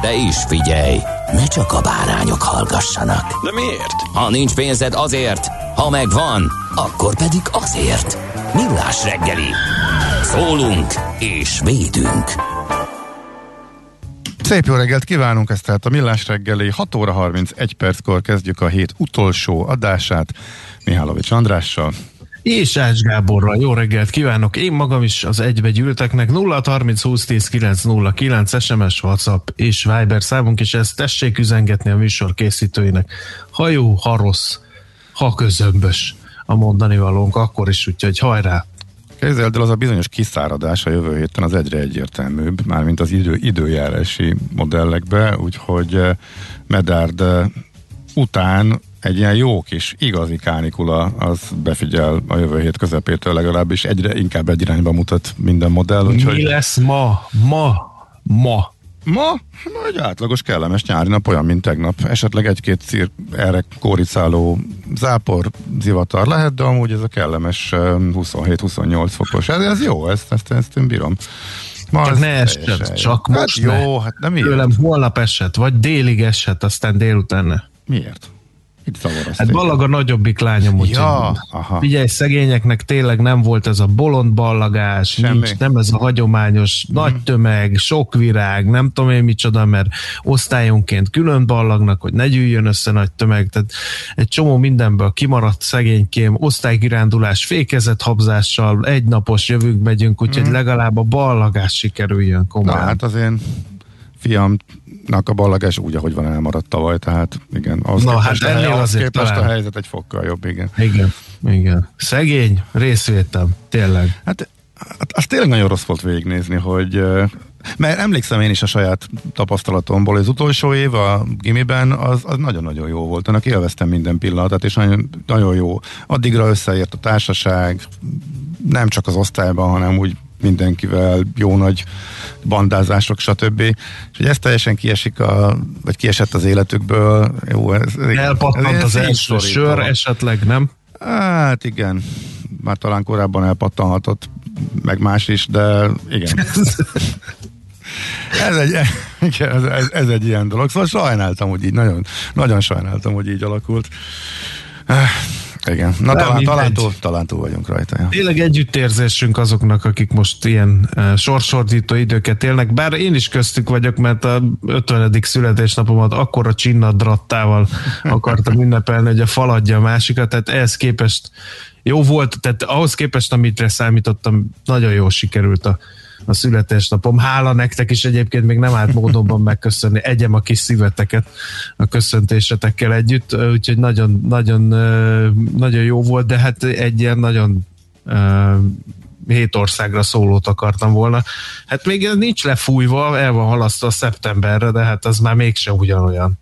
De is figyelj, ne csak a bárányok hallgassanak. De miért? Ha nincs pénzed azért, ha megvan, akkor pedig azért. Millás reggeli. Szólunk és védünk. Szép jó reggelt kívánunk, ezt tehát a Millás reggeli 6 óra 31 perckor kezdjük a hét utolsó adását Mihálovics Andrással. És Ács Gáborral jó reggelt kívánok! Én magam is az egybe gyűlteknek 0 30 20 10 9 0 9 SMS, WhatsApp és Viber számunk, és ezt tessék üzengetni a műsor készítőinek. Ha jó, ha rossz, ha közömbös a mondani valónk, akkor is, úgyhogy hajrá! Képzeld el, az a bizonyos kiszáradás a jövő héten az egyre egyértelműbb, mármint az idő, időjárási modellekbe, úgyhogy eh, Medárd eh, után egy ilyen jó kis igazi kánikula az befigyel a jövő hét közepétől legalábbis egyre inkább egy irányba mutat minden modell. Úgyhogy... Mi lesz ma? Ma? Ma? Ma? Ma egy átlagos kellemes nyári nap, olyan, mint tegnap. Esetleg egy-két szír erre kóricáló zápor, zivatar lehet, de amúgy ez a kellemes 27-28 fokos. Ez, ez jó, ezt, ezt, ezt én bírom. Ma csak ne essen, csak hát most jó, hát nem Tőlem holnap esett, vagy délig esett, aztán délután ne. Miért? Itt hát ballag a nagyobbik lányom, úgy ja, aha. Figyelj, szegényeknek tényleg nem volt ez a bolond ballagás, nincs, nem ez a hagyományos mm. nagy tömeg, sok virág, nem tudom én micsoda, mert osztályonként külön ballagnak, hogy ne gyűjjön össze nagy tömeg, tehát egy csomó mindenből kimaradt szegénykém, osztálykirándulás, fékezett habzással, egynapos jövünk, megyünk, úgyhogy mm. legalább a ballagás sikerüljön komolyan. Na hát az én fiam a ballagás úgy, ahogy van elmaradt tavaly, tehát igen. Az Na hát ennél az azért képest talán. a helyzet egy fokkal jobb, igen. Igen, igen. Szegény, részvétem, tényleg. Hát, hát az tényleg nagyon rossz volt végignézni, hogy mert emlékszem én is a saját tapasztalatomból, az utolsó év a gimiben az, az nagyon-nagyon jó volt. Annak élveztem minden pillanatát, és nagyon, nagyon jó. Addigra összeért a társaság, nem csak az osztályban, hanem úgy mindenkivel, jó nagy bandázások, stb. És hogy ez teljesen kiesik, a, vagy kiesett az életükből. Jó, ez, Elpattant ez az első sör esetleg, nem? Hát igen, már talán korábban elpattanhatott, meg más is, de igen. ez, egy, igen, ez, ez, egy ilyen dolog. Szóval sajnáltam, hogy így, nagyon, nagyon sajnáltam, hogy így alakult. Igen, na talán, talán, túl, talán túl vagyunk rajta. Ja. Tényleg együttérzésünk azoknak, akik most ilyen uh, sorsordító időket élnek, bár én is köztük vagyok, mert a 50. születésnapomat akkora csinnadrattával akartam ünnepelni, hogy a faladja a másikat, tehát ehhez képest jó volt, tehát ahhoz képest, amitre számítottam, nagyon jól sikerült a a születésnapom. Hála nektek is egyébként még nem állt módonban megköszönni. Egyem a kis szíveteket a köszöntésetekkel együtt, úgyhogy nagyon, nagyon, nagyon jó volt, de hát egy ilyen nagyon hét országra szólót akartam volna. Hát még nincs lefújva, el van halasztva szeptemberre, de hát az már mégse ugyanolyan.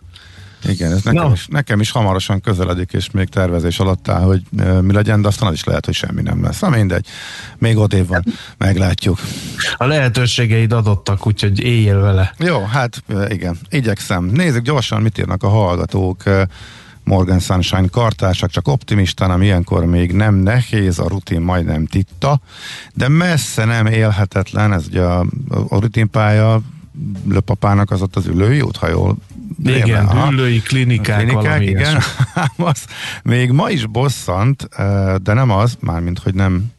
Igen, ez nekem, no. is, nekem is hamarosan közeledik, és még tervezés alatt áll, hogy mi legyen, de aztán az is lehet, hogy semmi nem lesz. Na mindegy, még ott év van, meglátjuk. A lehetőségeid adottak, úgyhogy éljél vele. Jó, hát igen, igyekszem. Nézzük gyorsan, mit írnak a hallgatók. Morgan Sunshine kartársak, csak optimistán, ami ilyenkor még nem nehéz, a rutin majdnem titta, de messze nem élhetetlen, ez ugye a, a rutinpálya, löpapának az ott az ülői út, ha jól igen, ülői klinikák, klinikák igen. az még ma is bosszant, de nem az, mármint, hogy nem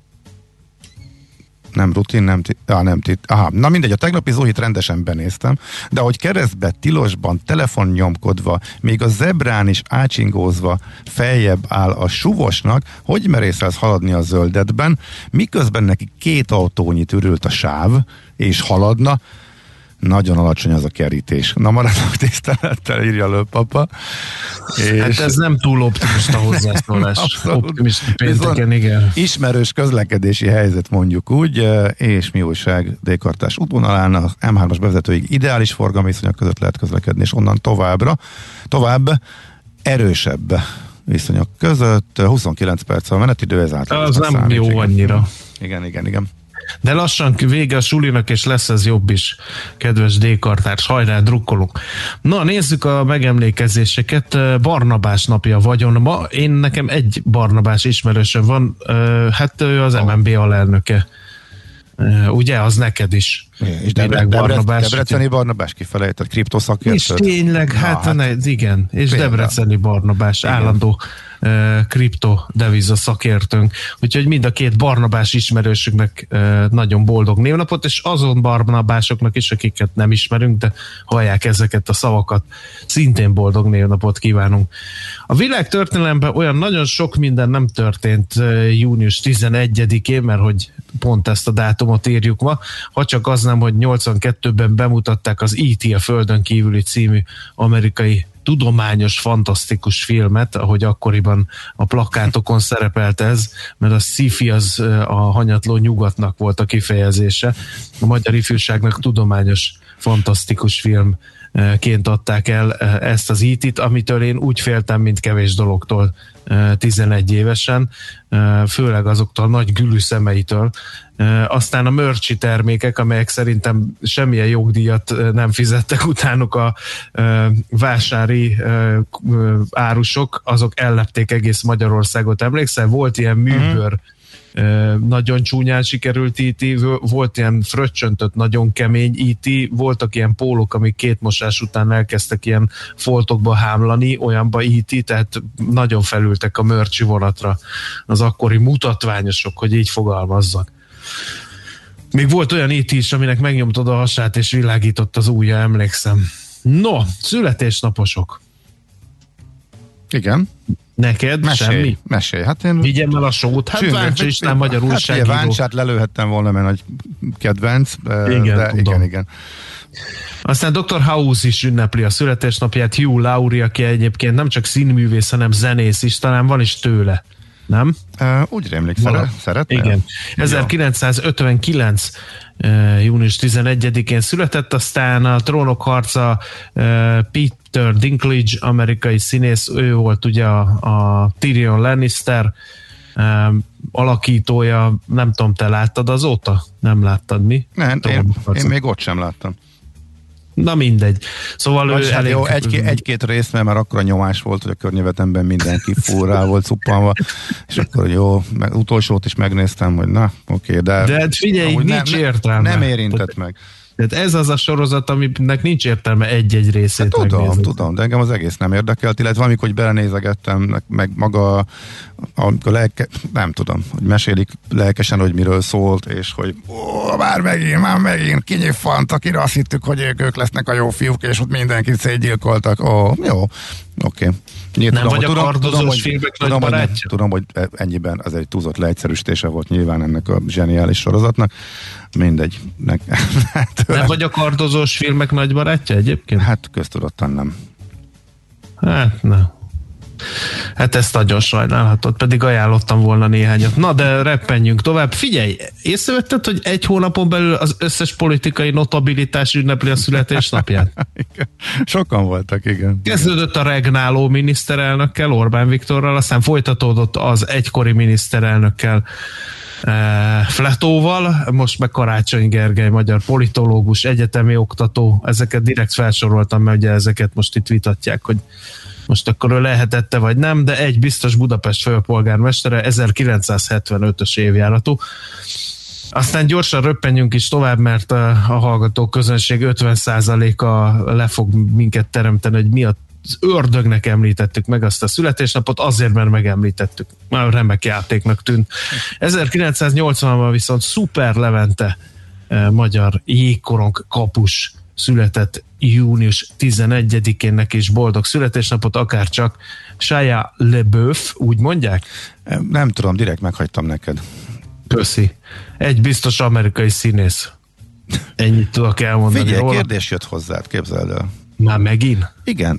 nem rutin, nem, ti, ah, nem tit, aha, na mindegy, a tegnapi Zohit rendesen benéztem, de hogy keresztbe, tilosban, telefon nyomkodva, még a zebrán is ácsingózva feljebb áll a suvosnak, hogy merészelsz haladni a zöldetben, miközben neki két autónyi ürült a sáv, és haladna, nagyon alacsony az a kerítés. Na maradok tisztelettel, írja Lőpapa. És... Hát ez nem túl optimista hozzászólás. optimista pénteken, igen. Ismerős közlekedési helyzet mondjuk úgy, eh, és mi újság Dékartás útvonalán a M3-as bevezetőig ideális forgalmi viszonyok között lehet közlekedni, és onnan továbbra, tovább erősebb viszonyok között, 29 perc a menetidő, ez általában. Az nem számít, jó igen. annyira. Igen, igen, igen. De lassan vége a sulinak, és lesz ez jobb is, kedves D-kartárs, hajrá, drukkolunk. Na, nézzük a megemlékezéseket. Barnabás napja vagyon. Ma én nekem egy Barnabás ismerősöm van, hát ő az MNB alelnöke. Ugye, az neked is. Igen, és Debre, Barnabás, Debreceni Barnabás kifelejtett kriptoszakértőt. És tényleg, hát, hát ne, igen, és például. Debreceni Barnabás, igen. állandó kriptodeviza szakértőnk. Úgyhogy mind a két Barnabás ismerősüknek nagyon boldog névnapot, és azon Barnabásoknak is, akiket nem ismerünk, de hallják ezeket a szavakat, szintén boldog névnapot kívánunk. A világ történelemben olyan nagyon sok minden nem történt június 11-én, mert hogy pont ezt a dátumot írjuk ma, ha csak az nem, hogy 82-ben bemutatták az E.T. a Földön kívüli című amerikai tudományos, fantasztikus filmet, ahogy akkoriban a plakátokon szerepelt ez, mert a sci az a hanyatló nyugatnak volt a kifejezése. A magyar ifjúságnak tudományos, fantasztikus film ként adták el ezt az ítit, amitől én úgy féltem, mint kevés dologtól 11 évesen, főleg azoktól a nagy gülű szemeitől. Aztán a mörcsi termékek, amelyek szerintem semmilyen jogdíjat nem fizettek utánuk a vásári árusok, azok ellepték egész Magyarországot. Emlékszel, volt ilyen műbőr uh-huh nagyon csúnyán sikerült IT, volt ilyen fröccsöntött, nagyon kemény IT, voltak ilyen pólok, amik két mosás után elkezdtek ilyen foltokba hámlani, olyanba IT, tehát nagyon felültek a mörcsi vonatra az akkori mutatványosok, hogy így fogalmazzak. Még volt olyan IT is, aminek megnyomtad a hasát, és világított az ujja, emlékszem. No, születésnaposok. Igen. Neked mesélj, semmi? Mesélj, hát én... Vigyem el a sót, hát Váncsa István magyar újságíró. Hát Váncsát lelőhettem volna, mert nagy kedvenc, igen, de tudom. igen, igen. Aztán Dr. House is ünnepli a születésnapját, Hugh Laurie, aki egyébként nem csak színművész, hanem zenész is, talán van is tőle nem? Uh, úgy rémlik, szeret, szeretne? Igen. 1959 uh, június 11-én született, aztán a trónok harca uh, Peter Dinklage, amerikai színész, ő volt ugye a, a Tyrion Lannister uh, alakítója, nem tudom, te láttad azóta? Nem láttad mi? Nem, én, én még ott sem láttam. Na mindegy. Szóval Vagy ő hát elég... jó, egy, egy-két rész, mert akkor a nyomás volt, hogy a környevetemben mindenki fúrá volt cuppanva, és akkor jó, meg, utolsót is megnéztem, hogy na, oké, de... De hát figyelj, nincs nem, értelme. Nem érintett meg. Tehát ez az a sorozat, aminek nincs értelme egy-egy részét hát, Tudom, megnézni. tudom, de engem az egész nem érdekelt, illetve amikor belenézegettem, meg maga, amikor lelke, nem tudom, hogy mesélik lelkesen, hogy miről szólt, és hogy ó, már megint, már megint kinyifant, akire azt hittük, hogy ők, ők lesznek a jó fiúk, és ott mindenkit szétgyilkoltak. Ó, jó, oké. Okay. Nyilván, nem tudom, vagy tudom, a kardozós filmek tudom, hogy, tudom, hogy ennyiben ez egy túlzott leegyszerűsítése volt nyilván ennek a zseniális sorozatnak. Mindegy. Ne, nem vagy a kardozós filmek nagy barátja egyébként? Hát köztudottan nem. Hát nem. Hát ezt nagyon sajnálhatod, pedig ajánlottam volna néhányat. Na, de reppenjünk tovább. Figyelj, észrevetted, hogy egy hónapon belül az összes politikai notabilitás ünnepli a születésnapját? Sokan voltak, igen. Kezdődött a regnáló miniszterelnökkel, Orbán Viktorral, aztán folytatódott az egykori miniszterelnökkel, eh, Fletóval, most meg Karácsony Gergely, magyar politológus, egyetemi oktató, ezeket direkt felsoroltam, mert ugye ezeket most itt vitatják, hogy most akkor ő lehetette vagy nem, de egy biztos Budapest főpolgármestere, 1975-ös évjáratú. Aztán gyorsan röppenjünk is tovább, mert a, a hallgató közönség 50%-a le fog minket teremteni, hogy mi a ördögnek említettük meg azt a születésnapot, azért, mert megemlítettük. Már remek játéknak tűnt. 1980-ban viszont Szuper Levente magyar jégkorong kapus született június 11-én neki is boldog születésnapot, akár csak Shia LeBeouf, úgy mondják? Nem tudom, direkt meghagytam neked. Köszi. Egy biztos amerikai színész. Ennyit tudok elmondani Figyelj, róla. kérdés jött hozzád, képzeld el. Már megint? Igen,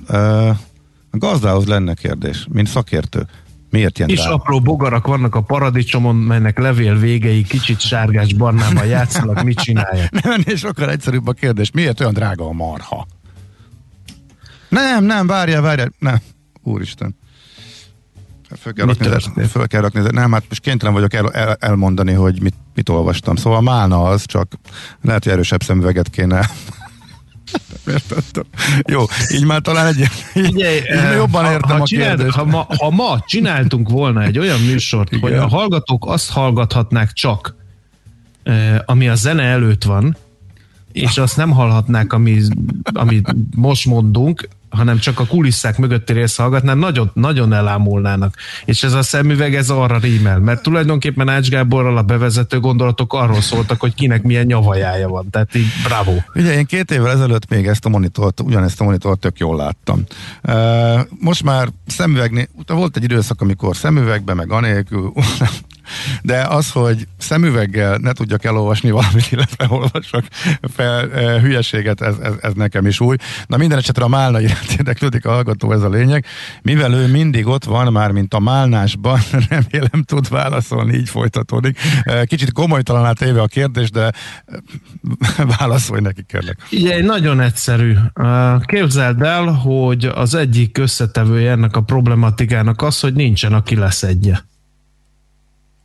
a gazdához lenne kérdés, mint szakértő. Miért ilyen És drága? apró bogarak vannak a paradicsomon, melynek levél végei kicsit sárgás barnában játszanak, mit csinálják? Nem, és sokkal egyszerűbb a kérdés. Miért olyan drága a marha? Nem, nem, várjál, várjál. Nem. Úristen. Föl kell, rakni, történt? föl kell rakni, nem, hát most kénytelen vagyok el, el, elmondani, hogy mit, mit olvastam. Szóval málna az, csak lehet, hogy erősebb szemüveget kéne. Értettem. Jó, így már talán egy, így, így már jobban ha, értem ha a csináld, kérdést. ha, ma, ha ma csináltunk volna egy olyan műsort, Igen. hogy a hallgatók azt hallgathatnák csak, eh, ami a zene előtt van, és azt nem hallhatnák, ami, amit most mondunk, hanem csak a kulisszák mögötti részt hallgatná, nagyon, nagyon elámulnának. És ez a szemüveg, ez arra rímel, mert tulajdonképpen Ács Gáborral a bevezető gondolatok arról szóltak, hogy kinek milyen nyavajája van. Tehát így bravo. Ugye én két évvel ezelőtt még ezt a monitort, ugyanezt a monitort tök jól láttam. Most már szemüvegnél, volt egy időszak, amikor szemüvegbe, meg anélkül, de az, hogy szemüveggel ne tudjak elolvasni valamit, illetve olvasok fel uh, hülyeséget, ez, ez, ez nekem is új. Na minden esetre a Málna iránt érdeklődik a hallgató, ez a lényeg. Mivel ő mindig ott van már, mint a Málnásban, remélem tud válaszolni, így folytatódik. Uh, Kicsit komolytalanná téve a kérdés, de uh, válaszolj neki, kérlek. Ugye, nagyon egyszerű. Képzeld el, hogy az egyik összetevője ennek a problematikának az, hogy nincsen, aki leszedje.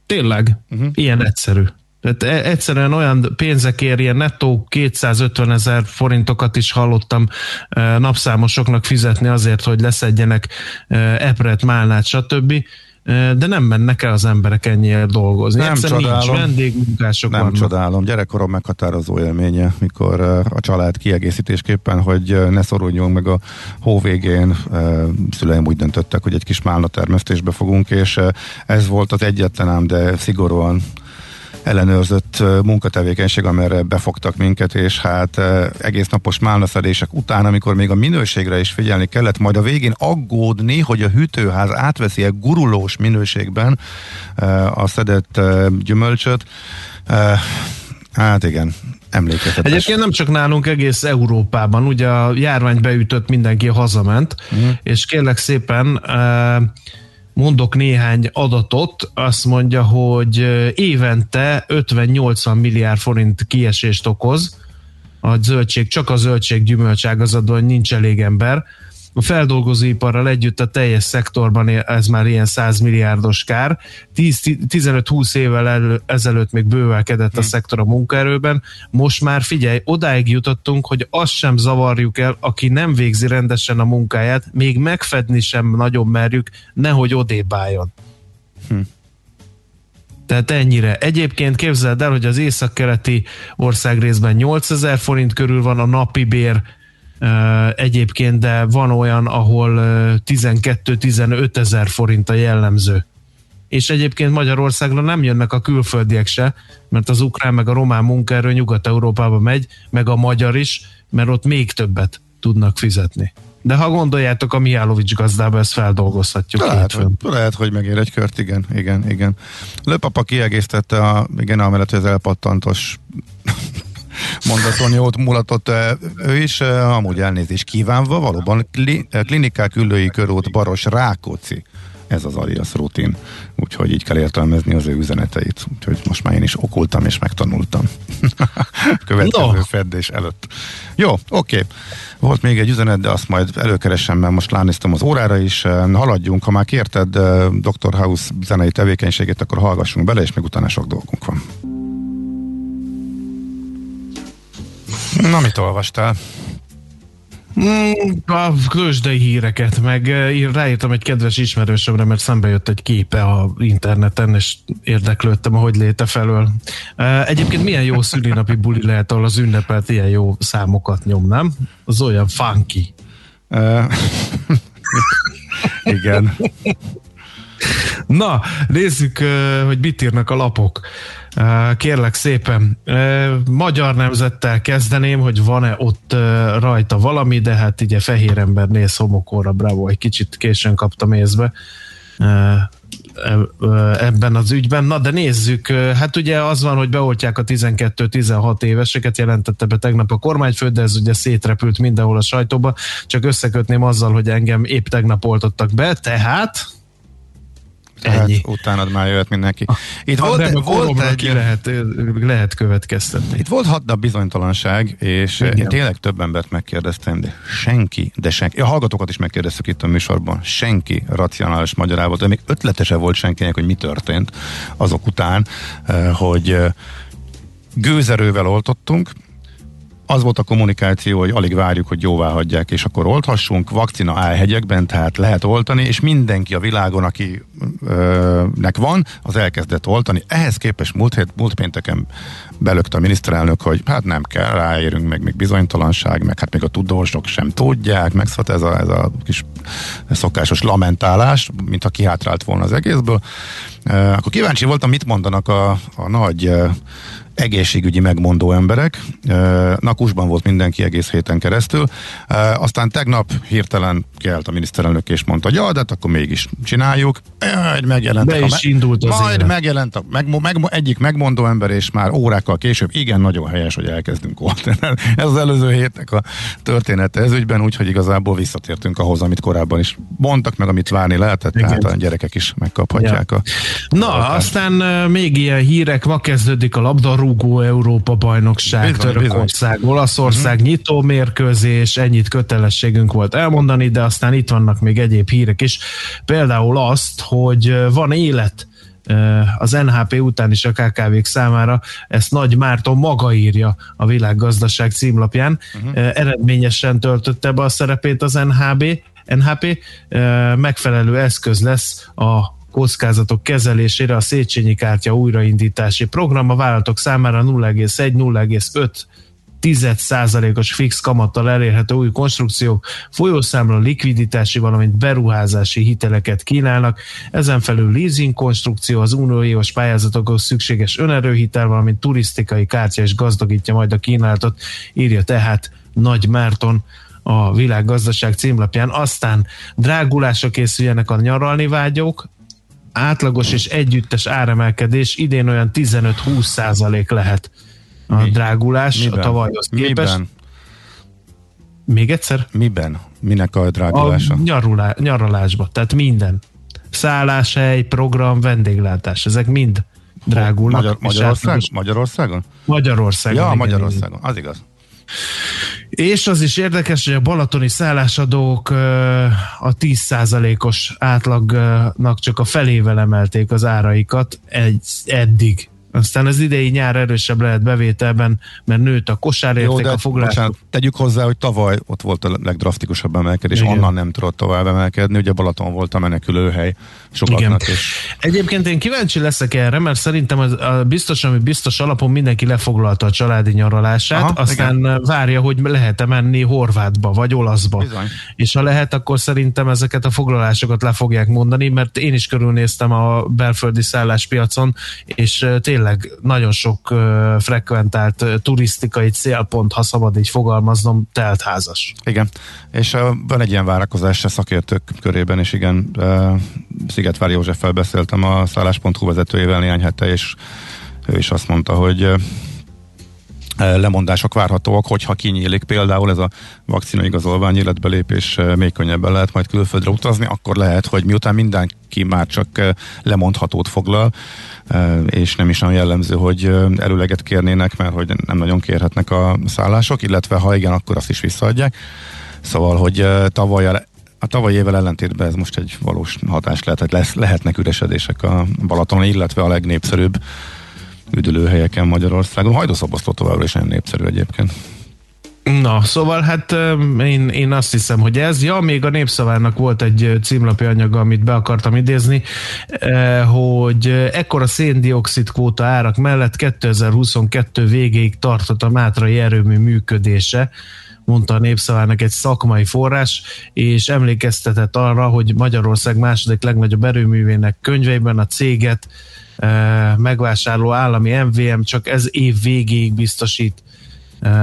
Tényleg, uh-huh. ilyen egyszerű. Tehát e- egyszerűen olyan pénzekért, ilyen nettó 250 ezer forintokat is hallottam uh, napszámosoknak fizetni azért, hogy leszedjenek uh, epret, málnát, stb. De nem mennek el az emberek ennyiért dolgozni. Nem nincs csodálom. vendégmunkások Nem vannak. csodálom. Gyerekkorom meghatározó élménye, mikor a család kiegészítésképpen, hogy ne szoruljunk meg a hó végén, szüleim úgy döntöttek, hogy egy kis málna termesztésbe fogunk, és ez volt az egyetlen ám, de szigorúan ellenőrzött munkatevékenység, amerre befogtak minket, és hát egész napos málnaszedések után, amikor még a minőségre is figyelni kellett, majd a végén aggódni, hogy a hűtőház átveszi-e gurulós minőségben a szedett gyümölcsöt. Hát igen, emlékezetes. Egyébként nem csak nálunk, egész Európában. Ugye a járvány beütött, mindenki hazament, uh-huh. és kérlek szépen mondok néhány adatot, azt mondja, hogy évente 50-80 milliárd forint kiesést okoz a zöldség, csak a zöldség gyümölcs ágazatban nincs elég ember. A feldolgozóiparral együtt a teljes szektorban ez már ilyen 100 milliárdos kár. 10 15-20 évvel elő, ezelőtt még bővelkedett a szektor a munkaerőben. Most már figyelj, odáig jutottunk, hogy azt sem zavarjuk el, aki nem végzi rendesen a munkáját, még megfedni sem nagyon merjük, nehogy odébb álljon. Hm. Tehát ennyire. Egyébként képzeld el, hogy az északkeleti országrészben 8000 forint körül van a napi bér, egyébként, de van olyan, ahol 12-15 ezer forint a jellemző. És egyébként Magyarországra nem jönnek a külföldiek se, mert az ukrán meg a román munkaerő Nyugat-Európába megy, meg a magyar is, mert ott még többet tudnak fizetni. De ha gondoljátok, a Mihálovics gazdába ezt feldolgozhatjuk. Lehet, hogy, lehet, hogy megér egy kört, igen, igen, igen. Löpapa kiegészítette, a, igen, amellett, hogy az elpattantos mondaton jót mulatott ő is, amúgy elnézést kívánva, valóban klinikák ülői körút Baros Rákóczi ez az alias rutin. Úgyhogy így kell értelmezni az ő üzeneteit. Úgyhogy most már én is okultam és megtanultam. Következő no. feddés előtt. Jó, oké. Okay. Volt még egy üzenet, de azt majd előkeresem, mert most lánéztem az órára is. Haladjunk, ha már kérted Dr. House zenei tevékenységét, akkor hallgassunk bele, és még utána sok dolgunk van. Na, mit olvastál? A kősdei híreket, meg ráírtam egy kedves ismerősömre, mert szembe jött egy képe a interneten, és érdeklődtem a hogy léte felől. Egyébként milyen jó szülinapi buli lehet, ahol az ünnepelt ilyen jó számokat nyom, nem? Az olyan funky. Igen. Na, nézzük, hogy mit írnak a lapok. Kérlek szépen, magyar nemzettel kezdeném, hogy van-e ott rajta valami, de hát ugye fehér ember néz homokóra, bravo, egy kicsit későn kaptam észbe ebben az ügyben. Na de nézzük, hát ugye az van, hogy beoltják a 12-16 éveseket, jelentette be tegnap a kormányfő, de ez ugye szétrepült mindenhol a sajtóba, csak összekötném azzal, hogy engem épp tegnap oltottak be, tehát Ennyi. Hát utána már jöhet mindenki. Itt volt, egy, volt egy... Lehet, lehet következtetni. Itt volt hat nap bizonytalanság, és Igen. én tényleg több embert megkérdeztem, de senki, de senki, a hallgatókat is megkérdeztük itt a műsorban, senki racionális magyarával, de még ötletese volt senkinek, hogy mi történt azok után, eh, hogy eh, gőzerővel oltottunk, az volt a kommunikáció, hogy alig várjuk, hogy jóvá hagyják, és akkor olthassunk, vakcina áll hegyekben, tehát lehet oltani, és mindenki a világon, akinek van, az elkezdett oltani. Ehhez képest múlt, hét, múlt pénteken belökte a miniszterelnök, hogy hát nem kell, ráérünk, meg még bizonytalanság, meg hát még a tudósok sem tudják, meg szóval ez a, ez a kis szokásos lamentálás, mintha kihátrált volna az egészből. Akkor kíváncsi voltam, mit mondanak a, a nagy egészségügyi megmondó emberek. Nakusban volt mindenki egész héten keresztül. Aztán tegnap hirtelen kelt a miniszterelnök és mondta, hogy ja, de hát akkor mégis csináljuk. Majd megjelent. Be is indult az Majd élet. megjelent a meg, meg, egyik megmondó ember, és már órákkal később, igen, nagyon helyes, hogy elkezdünk oltani. Ez az előző hétnek a története ez ügyben, úgyhogy igazából visszatértünk ahhoz, amit korábban is mondtak, meg amit várni lehetett, igen. tehát a gyerekek is megkaphatják ja. a... Na, a aztán még ilyen hírek, ma kezdődik a labdarúgó labdarúgó Európa bajnokság, Törökország. Olaszország, uh-huh. nyitó mérkőzés, ennyit kötelességünk volt elmondani, de aztán itt vannak még egyéb hírek is. Például azt, hogy van élet az NHP után is a KKV-k számára, ezt Nagy Márton maga írja a világgazdaság címlapján. Uh-huh. Eredményesen töltötte be a szerepét az NHB, NHP, megfelelő eszköz lesz a kockázatok kezelésére a Széchenyi kártya újraindítási program a vállalatok számára 0,1-0,5 10 százalékos fix kamattal elérhető új konstrukciók, folyószámla likviditási, valamint beruházási hiteleket kínálnak. Ezen felül leasing konstrukció, az uniós pályázatokhoz szükséges önerőhitel, valamint turisztikai kártya is gazdagítja majd a kínálatot, írja tehát Nagy Márton a világgazdaság címlapján. Aztán drágulásra készüljenek a nyaralni vágyók, átlagos és együttes áremelkedés idén olyan 15-20 százalék lehet a Mi? drágulás Miben? a tavalyhoz képest. Miben? Még egyszer? Miben? Minek a drágulása? A nyarulá, nyaralásba, tehát minden. Szálláshely, program, vendéglátás, ezek mind drágulnak. Magyar, Magyarország, Magyarországon? Magyarországon. Ja, Magyarországon, az igaz. És az is érdekes, hogy a balatoni szállásadók a 10%-os átlagnak csak a felével emelték az áraikat egy, eddig. Aztán az idei nyár erősebb lehet bevételben, mert nőtt a kosárérték, a foglás. tegyük hozzá, hogy tavaly ott volt a legdraftikusabb emelkedés, Igen. onnan nem tudott tovább emelkedni, ugye Balaton volt a menekülőhely sokaknak. És... Egyébként én kíváncsi leszek erre, mert szerintem az, a biztos, ami biztos alapon mindenki lefoglalta a családi nyaralását, Aha, aztán igen. várja, hogy lehet-e menni Horvátba, vagy Olaszba. Bizony. És ha lehet, akkor szerintem ezeket a foglalásokat le fogják mondani, mert én is körülnéztem a belföldi szálláspiacon, és tényleg tényleg nagyon sok frekventált turisztikai célpont, ha szabad így fogalmaznom, teltházas. Igen, és van egy ilyen várakozás a szakértők körében, és igen, Szigetvári Józseffel beszéltem a szállás.hu vezetőjével néhány hete, és ő is azt mondta, hogy lemondások várhatóak, hogyha kinyílik például ez a vakcina igazolvány életbelépés még könnyebben lehet majd külföldre utazni, akkor lehet, hogy miután mindenki már csak lemondhatót foglal, és nem is olyan jellemző, hogy előleget kérnének, mert hogy nem nagyon kérhetnek a szállások, illetve ha igen, akkor azt is visszaadják. Szóval, hogy tavaly a tavalyi évvel ellentétben ez most egy valós hatás lehet, lesz, lehetnek üresedések a Balatonon, illetve a legnépszerűbb üdülőhelyeken Magyarországon. Hajdúszobosztó továbbra is nagyon népszerű egyébként. Na, szóval hát én, én azt hiszem, hogy ez. Ja, még a Népszavának volt egy címlapi anyaga, amit be akartam idézni, hogy ekkora széndiokszid kvóta árak mellett 2022 végéig tartott a Mátrai erőmű működése, mondta a népszavának egy szakmai forrás, és emlékeztetett arra, hogy Magyarország második legnagyobb erőművének könyveiben a céget megvásárló állami MVM csak ez év végéig biztosít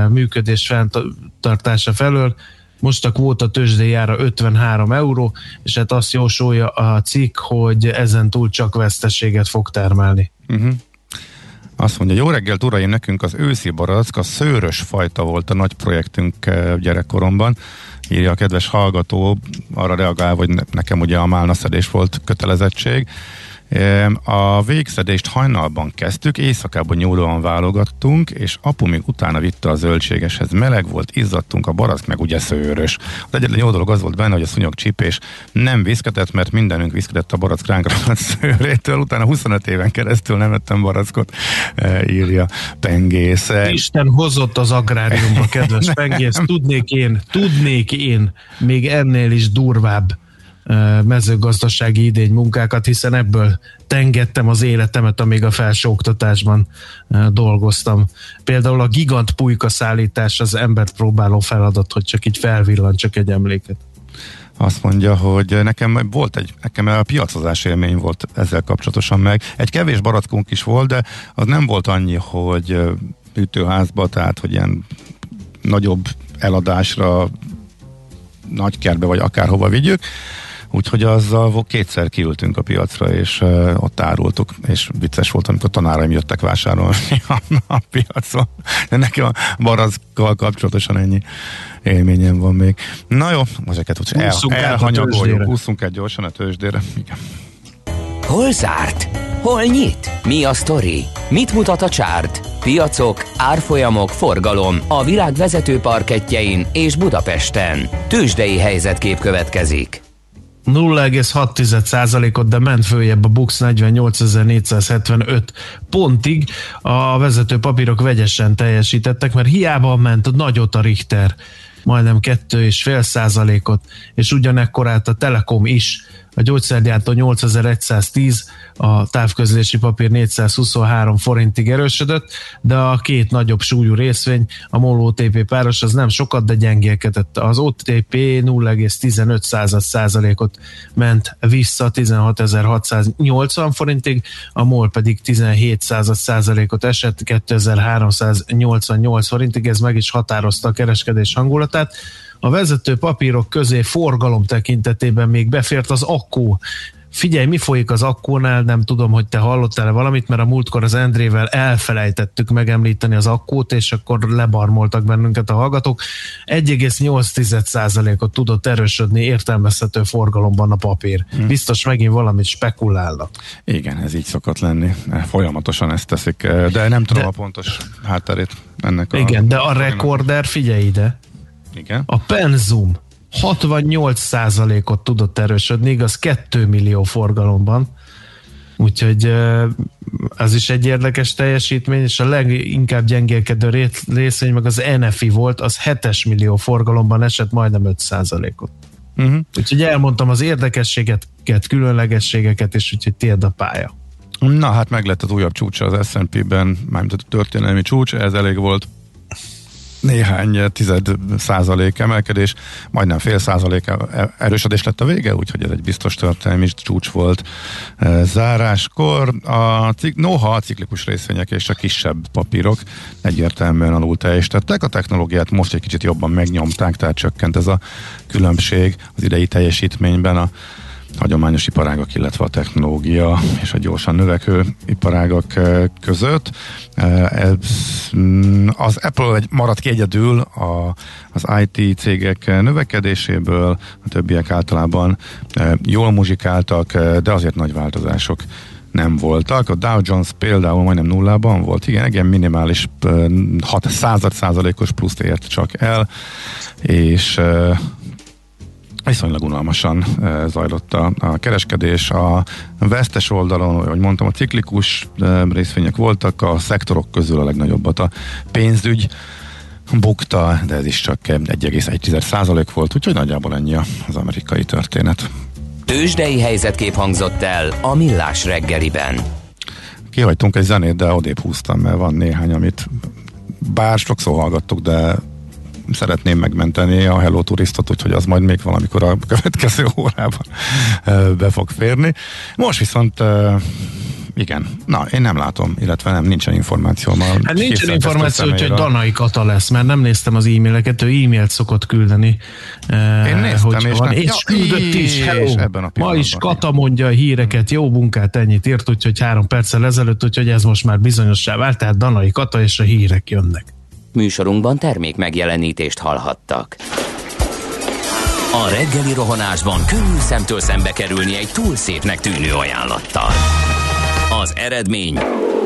működés fenntartása felől. Most a kvóta tőzsdéjára 53 euró, és hát azt jósolja a cikk, hogy ezen túl csak veszteséget fog termelni. Uh-huh. Azt mondja, jó reggelt uraim, nekünk az őszi barack, a szőrös fajta volt a nagy projektünk gyerekkoromban. Írja a kedves hallgató, arra reagál, hogy nekem ugye a málnaszedés volt kötelezettség. A végszedést hajnalban kezdtük, éjszakában nyúlóan válogattunk, és apu még utána vitte a zöldségeshez. Meleg volt, izzadtunk, a barack meg ugye szőrös. Az egyetlen jó dolog az volt benne, hogy a szúnyog csípés nem viszketett, mert mindenünk viszketett a barack ránk szőrétől. Utána 25 éven keresztül nem ettem barackot, e, írja Pengész. Isten hozott az agráriumba, kedves Pengész. Tudnék én, tudnék én még ennél is durvább mezőgazdasági idény munkákat, hiszen ebből tengettem az életemet, amíg a felsőoktatásban dolgoztam. Például a gigant pulyka szállítás az embert próbáló feladat, hogy csak így felvillan csak egy emléket. Azt mondja, hogy nekem volt egy, nekem a piacozás élmény volt ezzel kapcsolatosan meg. Egy kevés barackunk is volt, de az nem volt annyi, hogy ütőházba, tehát hogy ilyen nagyobb eladásra nagy kertbe vagy akárhova vigyük, Úgyhogy azzal kétszer kiültünk a piacra, és uh, ott árultuk, és vicces volt, amikor tanáraim jöttek vásárolni a piacon. De nekem a barazkkal kapcsolatosan ennyi élményem van még. Na jó, ezeket úgy el, elhanyagoljuk, úszunk egy gyorsan a tőzsdére. Igen. Hol zárt? Hol nyit? Mi a sztori? Mit mutat a csárt? Piacok, árfolyamok, forgalom a világ vezető parketjein és Budapesten. Tőzsdei helyzetkép következik. 0,6%-ot, de ment följebb a Bux 48.475 pontig. A vezető papírok vegyesen teljesítettek, mert hiába ment nagyot a Richter, majdnem 2,5 százalékot, és ugyanekkorát a Telekom is a gyógyszergyártó 8110, a távközlési papír 423 forintig erősödött, de a két nagyobb súlyú részvény, a MOL OTP páros az nem sokat, de gyengélkedett. Az OTP 0,15 százalékot ment vissza 16.680 forintig, a MOL pedig 17 százalékot esett 2388 forintig, ez meg is határozta a kereskedés hangulatát. A vezető papírok közé forgalom tekintetében még befért az akkó. Figyelj, mi folyik az akkónál, nem tudom, hogy te hallottál-e valamit, mert a múltkor az Endrével elfelejtettük megemlíteni az akkót, és akkor lebarmoltak bennünket a hallgatók. 1,8%-ot tudott erősödni értelmezhető forgalomban a papír. Hmm. Biztos megint valamit spekulálnak. Igen, ez így szokott lenni. Folyamatosan ezt teszik, de nem tudom de, a pontos hátterét ennek a... Igen, de a rekorder, figyelj ide, igen. A Penzum 68%-ot tudott erősödni, igaz 2 millió forgalomban, úgyhogy az is egy érdekes teljesítmény, és a leginkább gyengélkedő részvény meg az NFI volt, az 7 millió forgalomban esett majdnem 5%-ot. Uh-huh. Mhm. Úgyhogy elmondtam az érdekességeket, különlegességeket, és úgyhogy tiéd a pálya. Na hát meg lett az újabb csúcsa az S&P-ben, mármint a történelmi csúcs, ez elég volt néhány tized százalék emelkedés, majdnem fél százalék e- erősödés lett a vége, úgyhogy ez egy biztos történelmi csúcs volt e, záráskor. A, noha a ciklikus részvények és a kisebb papírok egyértelműen alul teljesítettek, a technológiát most egy kicsit jobban megnyomták, tehát csökkent ez a különbség az idei teljesítményben a hagyományos iparágak, illetve a technológia és a gyorsan növekvő iparágak eh, között. Eh, mm, az Apple egy maradt ki egyedül a, az IT cégek növekedéséből, a többiek általában eh, jól muzsikáltak, de azért nagy változások nem voltak. A Dow Jones például majdnem nullában volt, igen, igen minimális 6 század százalékos pluszt ért csak el, és viszonylag unalmasan eh, zajlott a, a kereskedés. A vesztes oldalon, ahogy mondtam, a ciklikus eh, részvények voltak, a szektorok közül a legnagyobbat a pénzügy bukta, de ez is csak 1,1 százalék volt, úgyhogy nagyjából ennyi az amerikai történet. Tőzsdei helyzetkép hangzott el a Millás reggeliben. Kihagytunk egy zenét, de odébb húztam, mert van néhány, amit bár sokszor hallgattuk, de szeretném megmenteni a Hello Turistot, úgyhogy az majd még valamikor a következő órában be fog férni. Most viszont igen. Na, én nem látom, illetve nem, nincsen információm. Hát nincsen információ, hogy Danai Kata lesz, mert nem néztem az e-maileket, ő e-mailt szokott küldeni. Én néztem, és, van. és ja, küldött is, hello, ebben a ma is Kata mondja a híreket, jó munkát, ennyit írt, úgyhogy három perccel ezelőtt, úgyhogy ez most már bizonyossá vált, tehát Danai Kata és a hírek jönnek. Műsorunkban termék megjelenítést hallhattak. A reggeli rohanásban könnyű szemtől szembe kerülni egy túl szépnek tűnő ajánlattal. Az eredmény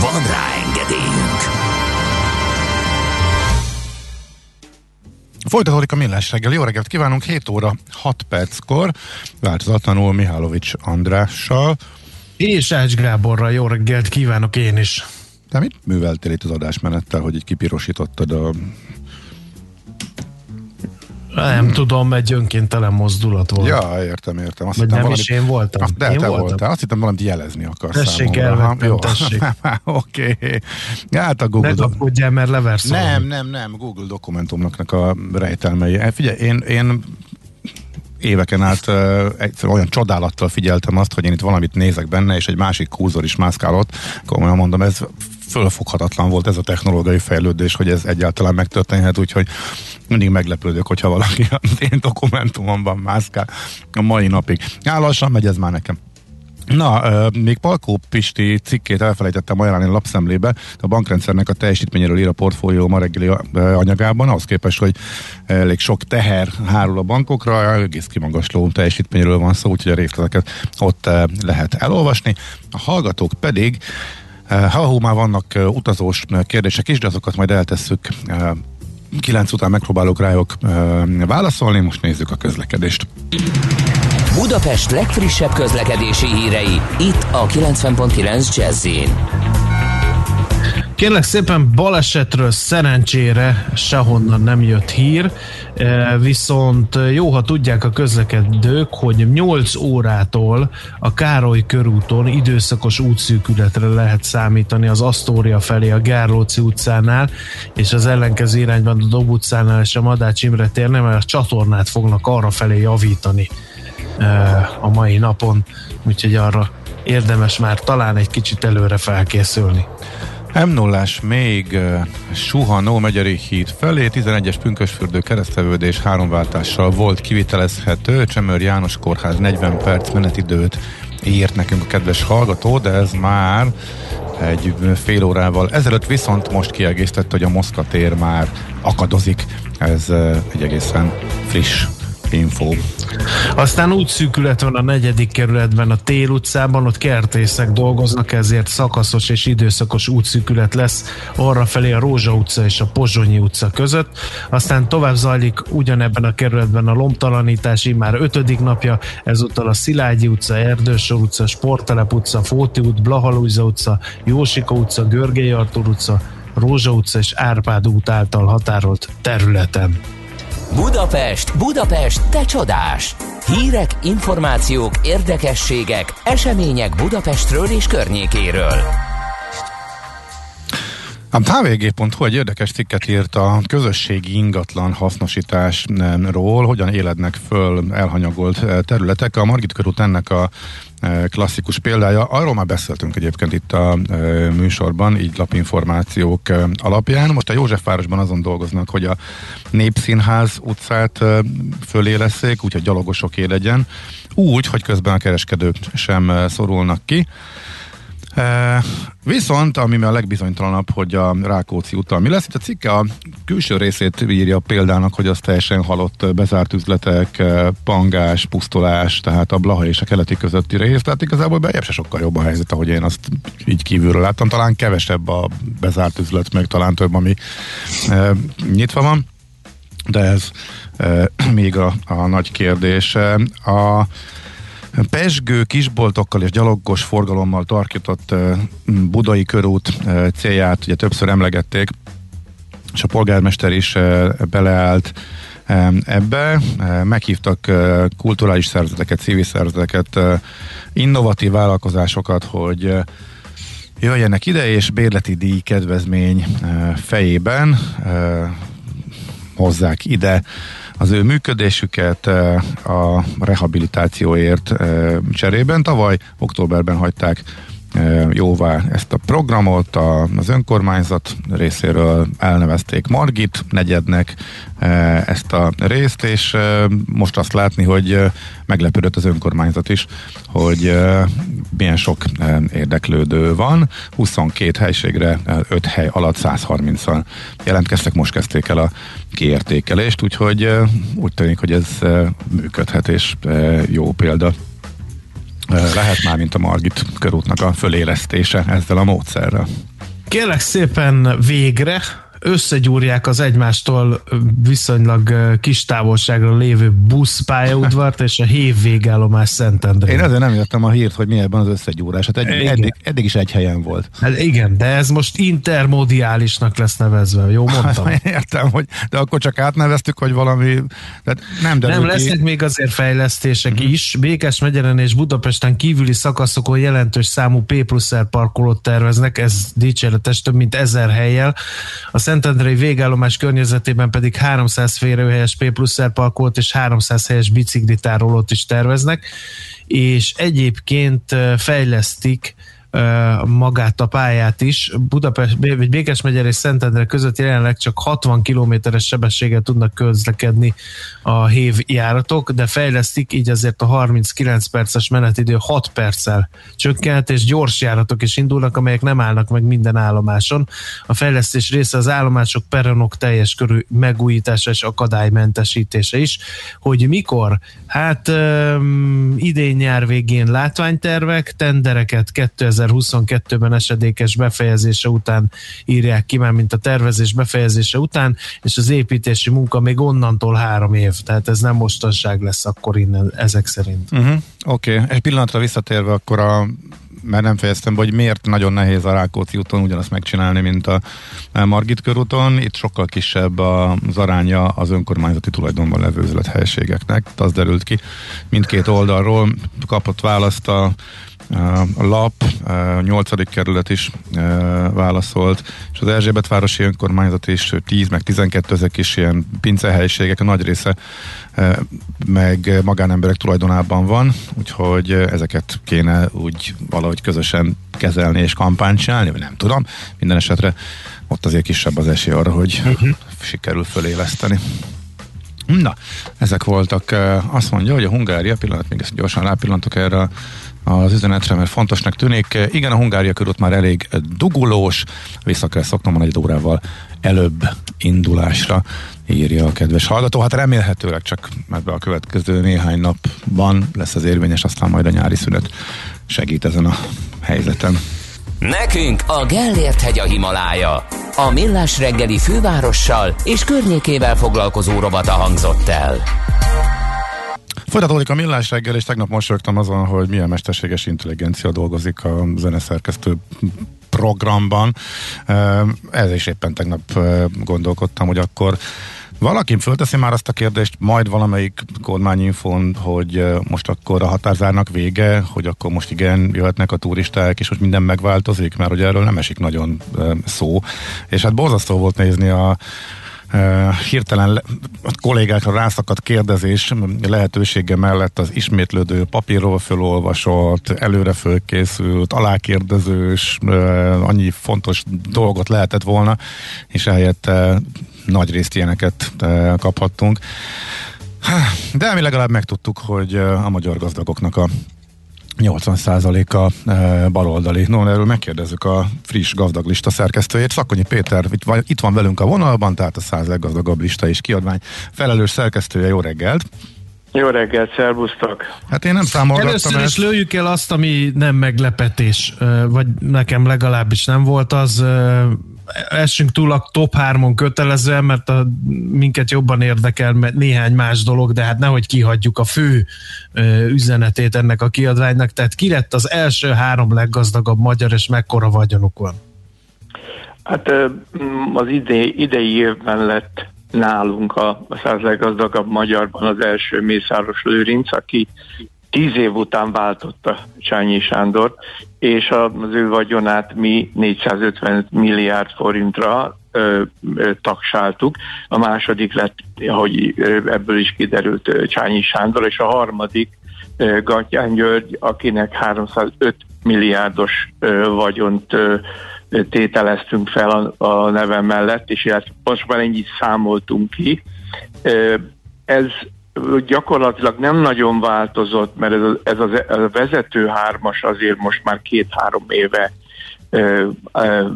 Van rá engedélyünk! Folytatódik a millás reggel. Jó reggelt kívánunk, 7 óra 6 perckor. Változatlanul Mihálovics Andrással. És Ács Gáborral jó reggelt kívánok én is. Te mit műveltél itt az adásmenettel, hogy így kipirosítottad a nem tudom, egy önkéntelen mozdulat volt. Ja, értem, értem. Azt Vagy nem valamit, is én voltam. Azt, de én te voltam. voltál. Azt hittem valamit jelezni akarsz tessék. Tessék, tessék. Oké. Okay. Hát a Google... Ne kapkodjál, mert leversz Nem, nem, nem. Google dokumentumnak a rejtelmei. Hát figyelj, én, én éveken át uh, egyszerűen olyan csodálattal figyeltem azt, hogy én itt valamit nézek benne, és egy másik kúzor is mászkál ott. Komolyan mondom, ez fölfoghatatlan volt ez a technológiai fejlődés, hogy ez egyáltalán megtörténhet, úgyhogy mindig meglepődök, hogyha valaki az én dokumentumomban mászkál a mai napig. Lassan megy ez már nekem. Na, még Palkó Pisti cikkét elfelejtettem ajánlani a lapszemlébe. A bankrendszernek a teljesítményéről ír a portfólió ma reggeli anyagában, ahhoz képest, hogy elég sok teher hárul a bankokra, egész kimagasló teljesítményről van szó, úgyhogy a részleteket ott lehet elolvasni. A hallgatók pedig ha már vannak utazós kérdések is, de azokat majd eltesszük. Kilenc után megpróbálok rájuk válaszolni, most nézzük a közlekedést. Budapest legfrissebb közlekedési hírei, itt a 90.9 jazz Kérlek szépen balesetről szerencsére sehonnan nem jött hír, e, viszont jó, ha tudják a közlekedők, hogy 8 órától a Károly körúton időszakos útszűkületre lehet számítani az Asztória felé a Gárlóci utcánál, és az ellenkező irányban a Dob utcánál és a Madács Imre térnél, mert a csatornát fognak arra felé javítani e, a mai napon, úgyhogy arra érdemes már talán egy kicsit előre felkészülni m 0 még uh, Suhanó Megyeri híd felé, 11-es pünkösfürdő keresztevődés háromváltással volt kivitelezhető, Csemőr János Kórház 40 perc menetidőt írt nekünk a kedves hallgató, de ez már egy fél órával ezelőtt, viszont most kiegészített, hogy a Moszkva tér már akadozik. Ez uh, egy egészen friss info. Aztán úgy szűkület van a negyedik kerületben, a Tél utcában, ott kertészek dolgoznak, ezért szakaszos és időszakos útszűkület lesz arra felé a Rózsa utca és a Pozsonyi utca között. Aztán tovább zajlik ugyanebben a kerületben a lomtalanítás, már ötödik napja, ezúttal a Szilágyi utca, Erdősor utca, Sportelep utca, Fóti út, Blahalújza utca, Jósika utca, Görgely Artur utca, Rózsa utca és Árpád út által határolt területen. Budapest, Budapest, te csodás! Hírek, információk, érdekességek, események Budapestről és környékéről. A hvg.hu egy érdekes cikket írt a közösségi ingatlan hasznosításról, hogyan élednek föl elhanyagolt területek. A Margit körút ennek a klasszikus példája. Arról már beszéltünk egyébként itt a műsorban, így lapinformációk alapján. Most a Józsefvárosban azon dolgoznak, hogy a Népszínház utcát fölé leszék, úgyhogy gyalogosoké legyen, úgy, hogy közben a kereskedők sem szorulnak ki. E, viszont, ami a legbizonytalanabb, hogy a Rákóczi úton mi lesz, itt a cikke a külső részét írja példának, hogy az teljesen halott bezárt üzletek, pangás, pusztolás, tehát a Blaha és a keleti közötti rész, tehát igazából bejebb se sokkal jobb a helyzet, ahogy én azt így kívülről láttam, talán kevesebb a bezárt üzlet, meg talán több, ami nyitva van. de ez még a, a nagy kérdés. A Pesgő kisboltokkal és gyalogos forgalommal tarkított Budai körút célját ugye többször emlegették, és a polgármester is beleállt ebbe. Meghívtak kulturális szervezeteket, civil szervezeteket, innovatív vállalkozásokat, hogy jöjjenek ide, és bérleti díj kedvezmény fejében hozzák ide az ő működésüket a rehabilitációért cserében. Tavaly októberben hagyták jóvá ezt a programot, az önkormányzat részéről elnevezték Margit negyednek ezt a részt, és most azt látni, hogy meglepődött az önkormányzat is, hogy milyen sok érdeklődő van. 22 helységre 5 hely alatt 130-an jelentkeztek, most kezdték el a kiértékelést, úgyhogy úgy tűnik, hogy ez működhet, és jó példa lehet már, mint a Margit körútnak a fölélesztése ezzel a módszerrel. Kérlek szépen végre összegyúrják az egymástól viszonylag kis távolságra lévő buszpályaudvart és a hév végállomás Szentendrén. Én ezért nem jöttem a hírt, hogy mi ebben az összegyúrás. Hát egy, eddig, eddig, is egy helyen volt. Hát igen, de ez most intermodiálisnak lesz nevezve, jó mondtam? Hát, értem, hogy de akkor csak átneveztük, hogy valami... Tehát nem, nem lesznek még azért fejlesztések uh-huh. is. Békes megyeren és Budapesten kívüli szakaszokon jelentős számú P plusz parkolót terveznek, ez dicséretes, több mint ezer helyjel. A Szentendrei végállomás környezetében pedig 300 férőhelyes P plusz parkolót és 300 helyes biciklitárolót is terveznek, és egyébként fejlesztik magát a pályát is. Budapest, vagy Békes megyer és Szentendre között jelenleg csak 60 kilométeres sebességgel tudnak közlekedni a hév járatok, de fejlesztik, így azért a 39 perces menetidő 6 perccel csökkent, és gyors járatok is indulnak, amelyek nem állnak meg minden állomáson. A fejlesztés része az állomások peronok teljes körű megújítása és akadálymentesítése is. Hogy mikor? Hát um, idén nyár végén látványtervek, tendereket 2000 2022-ben esedékes befejezése után írják ki, már mint a tervezés befejezése után, és az építési munka még onnantól három év, tehát ez nem mostanság lesz akkor innen ezek szerint. Uh-huh. Oké, okay. egy pillanatra visszatérve akkor a mert nem fejeztem be, hogy miért nagyon nehéz a Rákóczi úton ugyanazt megcsinálni, mint a Margit körúton. Itt sokkal kisebb az aránya az önkormányzati tulajdonban levő üzlethelyiségeknek. Az derült ki. Mindkét oldalról kapott választ a a lap, a 8. kerület is válaszolt, és az Erzsébet városi önkormányzat is 10 meg 12 ezek is ilyen pincehelyiségek, a nagy része meg magánemberek tulajdonában van, úgyhogy ezeket kéne úgy valahogy közösen kezelni és kampányt csinálni, vagy nem tudom. Minden esetre ott azért kisebb az esély arra, hogy uh-huh. sikerül föléleszteni. Na, ezek voltak. Azt mondja, hogy a Hungária, pillanat, még ezt gyorsan rápillantok erre az üzenetre, mert fontosnak tűnik. Igen, a Hungária körút már elég dugulós, vissza kell szoknom a egy órával előbb indulásra, írja a kedves hallgató. Hát remélhetőleg csak ebbe a következő néhány napban lesz az érvényes, aztán majd a nyári szünet segít ezen a helyzeten. Nekünk a Gellért hegy a Himalája. A Millás reggeli fővárossal és környékével foglalkozó robata hangzott el. Folytatódik a millás reggel, és tegnap mosolyogtam azon, hogy milyen mesterséges intelligencia dolgozik a zeneszerkesztő programban. Ez is éppen tegnap gondolkodtam, hogy akkor valaki fölteszi már azt a kérdést, majd valamelyik kormányinfon, hogy most akkor a határzárnak vége, hogy akkor most igen, jöhetnek a turisták, és most minden megváltozik, mert hogy erről nem esik nagyon szó. És hát borzasztó volt nézni a hirtelen le, a kollégákra rászakadt kérdezés lehetősége mellett az ismétlődő papírról fölolvasott, előre fölkészült, alákérdezős, annyi fontos dolgot lehetett volna, és uh, nagy részt ilyeneket uh, kaphattunk. De mi legalább megtudtuk, hogy uh, a magyar gazdagoknak a 80%-a e, baloldali. No, erről megkérdezzük a friss gazdaglista szerkesztőjét. Szakonyi Péter itt van, itt van velünk a vonalban, tehát a 100 leggazdagabb lista és kiadvány. Felelős szerkesztője, jó reggelt! Jó reggelt, szervusztok! Hát én nem számolgattam Először ezt. is lőjük el azt, ami nem meglepetés, vagy nekem legalábbis nem volt az, essünk túl a top 3-on kötelezően, mert a, minket jobban érdekel mert néhány más dolog, de hát nehogy kihagyjuk a fő ö, üzenetét ennek a kiadványnak. Tehát ki lett az első három leggazdagabb magyar, és mekkora vagyonuk van? Hát az idei, idei évben lett nálunk a, a száz leggazdagabb magyarban az első Mészáros Lőrinc, aki tíz év után váltotta Csányi Sándor, és az ő vagyonát mi 450 milliárd forintra ö, ö, taksáltuk. A második lett, hogy ebből is kiderült Csányi Sándor, és a harmadik ö, Gatyán György, akinek 305 milliárdos ö, vagyont ö, tételeztünk fel a, a nevem mellett, és most már ennyit számoltunk ki. Ez gyakorlatilag nem nagyon változott, mert ez a, ez, a, ez a vezető hármas azért most már két-három éve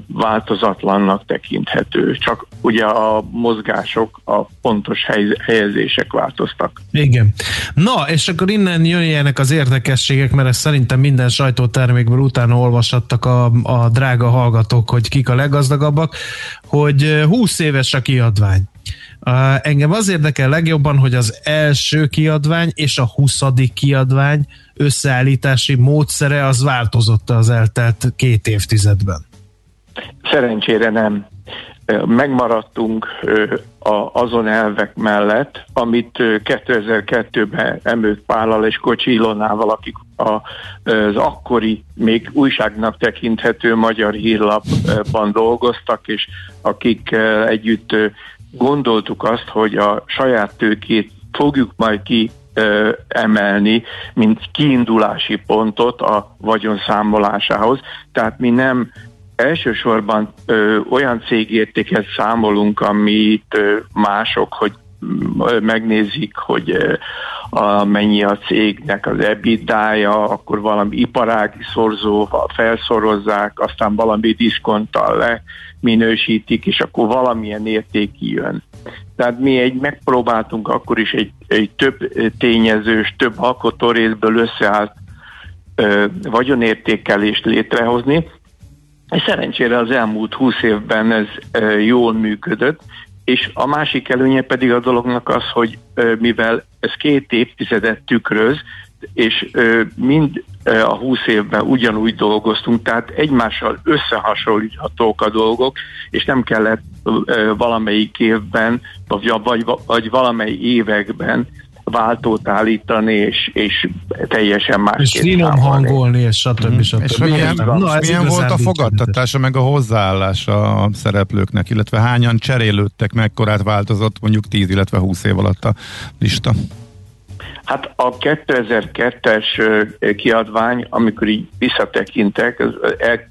változatlannak tekinthető. Csak ugye a mozgások, a pontos helyezések változtak. Igen. Na, és akkor innen jöjjenek az érdekességek, mert ezt szerintem minden sajtótermékből utána olvashattak a, a drága hallgatók, hogy kik a leggazdagabbak, hogy 20 éves a kiadvány. Engem az érdekel legjobban, hogy az első kiadvány és a huszadik kiadvány összeállítási módszere az változott az eltelt két évtizedben. Szerencsére nem. Megmaradtunk azon elvek mellett, amit 2002-ben Emők Pállal és Kocsi Ilonával, akik az akkori még újságnak tekinthető magyar hírlapban dolgoztak, és akik együtt gondoltuk azt, hogy a saját tőkét fogjuk majd ki emelni, mint kiindulási pontot a vagyon számolásához. Tehát mi nem elsősorban ö, olyan cégértéket számolunk, amit ö, mások, hogy megnézik, hogy a, mennyi a cégnek az EBITDA-ja, akkor valami iparági szorzóval felszorozzák, aztán valami diszkonttal le minősítik, és akkor valamilyen érték jön. Tehát mi egy megpróbáltunk akkor is egy, egy több tényezős, több alkotórészből összeállt ö, vagyonértékelést létrehozni, és szerencsére az elmúlt húsz évben ez ö, jól működött, és a másik előnye pedig a dolognak az, hogy mivel ez két évtizedet tükröz, és mind a 20 évben ugyanúgy dolgoztunk, tehát egymással összehasonlíthatók a dolgok, és nem kellett valamelyik évben, vagy, vagy, vagy valamely években váltót állítani, és, és teljesen más. És finom hangolni, és stb. Mm. stb. És milyen, Na, milyen volt a fogadtatása, meg a hozzáállása a szereplőknek, illetve hányan cserélődtek, mekkorát változott mondjuk 10, illetve 20 év alatt a lista? Hát a 2002-es kiadvány, amikor így visszatekintek, az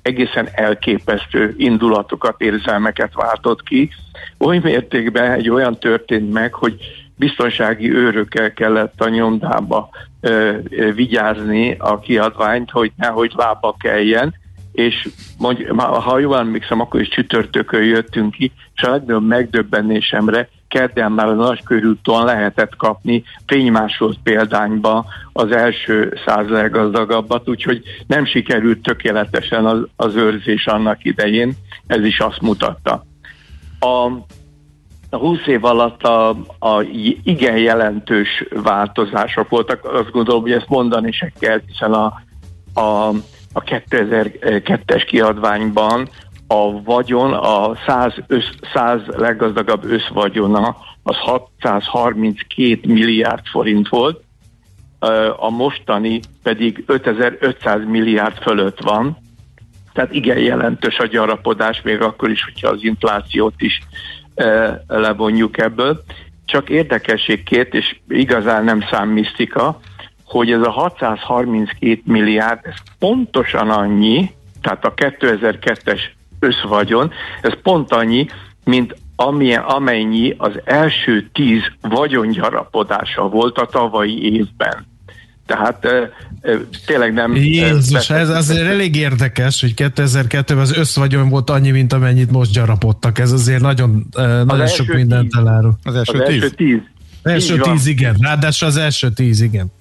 egészen elképesztő indulatokat, érzelmeket váltott ki. Oly mértékben egy olyan történt meg, hogy biztonsági őrökkel kellett a nyomdába ö, ö, vigyázni a kiadványt, hogy nehogy lába keljen, és mondj, ha jól emlékszem, akkor is csütörtökön jöttünk ki, és a legnagyobb megdöbbenésemre kedden már a nagykörúton lehetett kapni fénymásolt példányba az első száz leggazdagabbat, úgyhogy nem sikerült tökéletesen az, az őrzés annak idején, ez is azt mutatta. A, 20 év alatt a, a igen jelentős változások voltak, azt gondolom, hogy ezt mondani se kell, hiszen a, a, a 2002-es kiadványban a vagyon, a 100, össz, 100 leggazdagabb összvagyona az 632 milliárd forint volt, a mostani pedig 5500 milliárd fölött van, tehát igen jelentős a gyarapodás, még akkor is, hogyha az inflációt is levonjuk ebből. Csak érdekességként, és igazán nem számmisztika, hogy ez a 632 milliárd, ez pontosan annyi, tehát a 2002-es összvagyon, ez pont annyi, mint amilyen, amennyi az első tíz vagyongyarapodása volt a tavalyi évben. Tehát tényleg nem... Jézus, ez azért elég érdekes, hogy 2002-ben az összvagyon volt annyi, mint amennyit most gyarapodtak. Ez azért nagyon, nagyon sok mindent elárul. Az első az tíz? Első tíz. Az első tíz, igen. Ráadásul az első tíz, igen.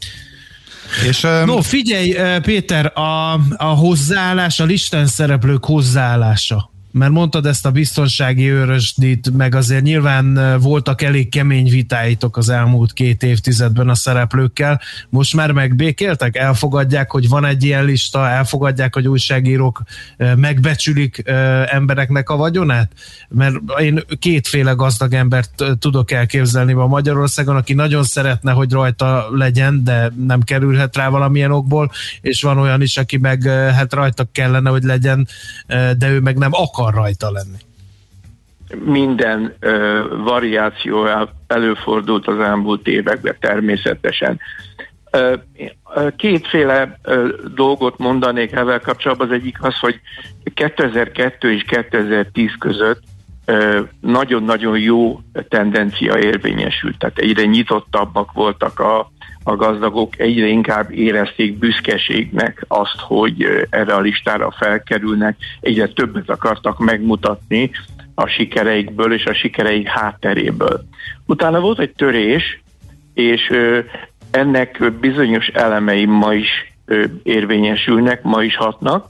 És, um... No, figyelj, Péter, a, a hozzáállás, a listán szereplők hozzáállása mert mondtad ezt a biztonsági őrösdit, meg azért nyilván voltak elég kemény vitáitok az elmúlt két évtizedben a szereplőkkel. Most már megbékéltek? Elfogadják, hogy van egy ilyen lista? Elfogadják, hogy újságírók megbecsülik embereknek a vagyonát? Mert én kétféle gazdag embert tudok elképzelni ma Magyarországon, aki nagyon szeretne, hogy rajta legyen, de nem kerülhet rá valamilyen okból, és van olyan is, aki meg hát rajta kellene, hogy legyen, de ő meg nem akar akar rajta lenni? Minden ö, variáció előfordult az elmúlt években természetesen. Ö, kétféle ö, dolgot mondanék ezzel kapcsolatban. Az egyik az, hogy 2002 és 2010 között nagyon-nagyon jó tendencia érvényesült. Tehát egyre nyitottabbak voltak a, a gazdagok, egyre inkább érezték büszkeségnek azt, hogy erre a listára felkerülnek, egyre többet akartak megmutatni a sikereikből és a sikereik hátteréből. Utána volt egy törés, és ennek bizonyos elemei ma is érvényesülnek, ma is hatnak,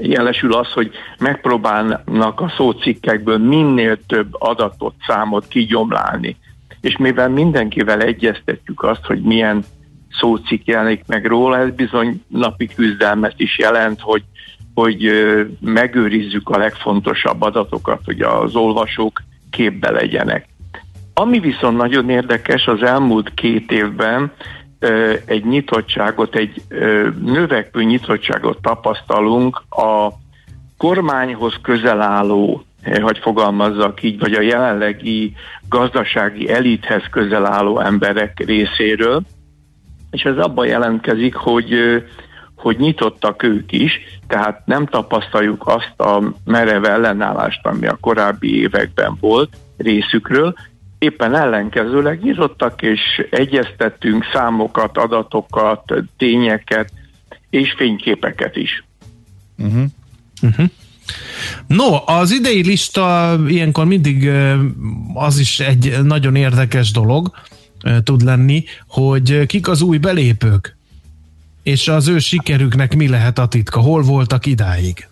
jelesül az, hogy megpróbálnak a szócikkekből minél több adatot, számot kigyomlálni. És mivel mindenkivel egyeztetjük azt, hogy milyen szócikk jelenik meg róla, ez bizony napi küzdelmet is jelent, hogy, hogy megőrizzük a legfontosabb adatokat, hogy az olvasók képbe legyenek. Ami viszont nagyon érdekes, az elmúlt két évben egy nyitottságot, egy növekvő nyitottságot tapasztalunk a kormányhoz közel álló, hogy fogalmazzak így, vagy a jelenlegi gazdasági elithez közel álló emberek részéről, és ez abban jelentkezik, hogy hogy nyitottak ők is, tehát nem tapasztaljuk azt a merev ellenállást, ami a korábbi években volt részükről, éppen ellenkezőleg nyitottak és egyeztettünk számokat, adatokat, tényeket és fényképeket is. Uh-huh. Uh-huh. No, az idei lista ilyenkor mindig az is egy nagyon érdekes dolog tud lenni, hogy kik az új belépők, és az ő sikerüknek mi lehet a titka, hol voltak idáig?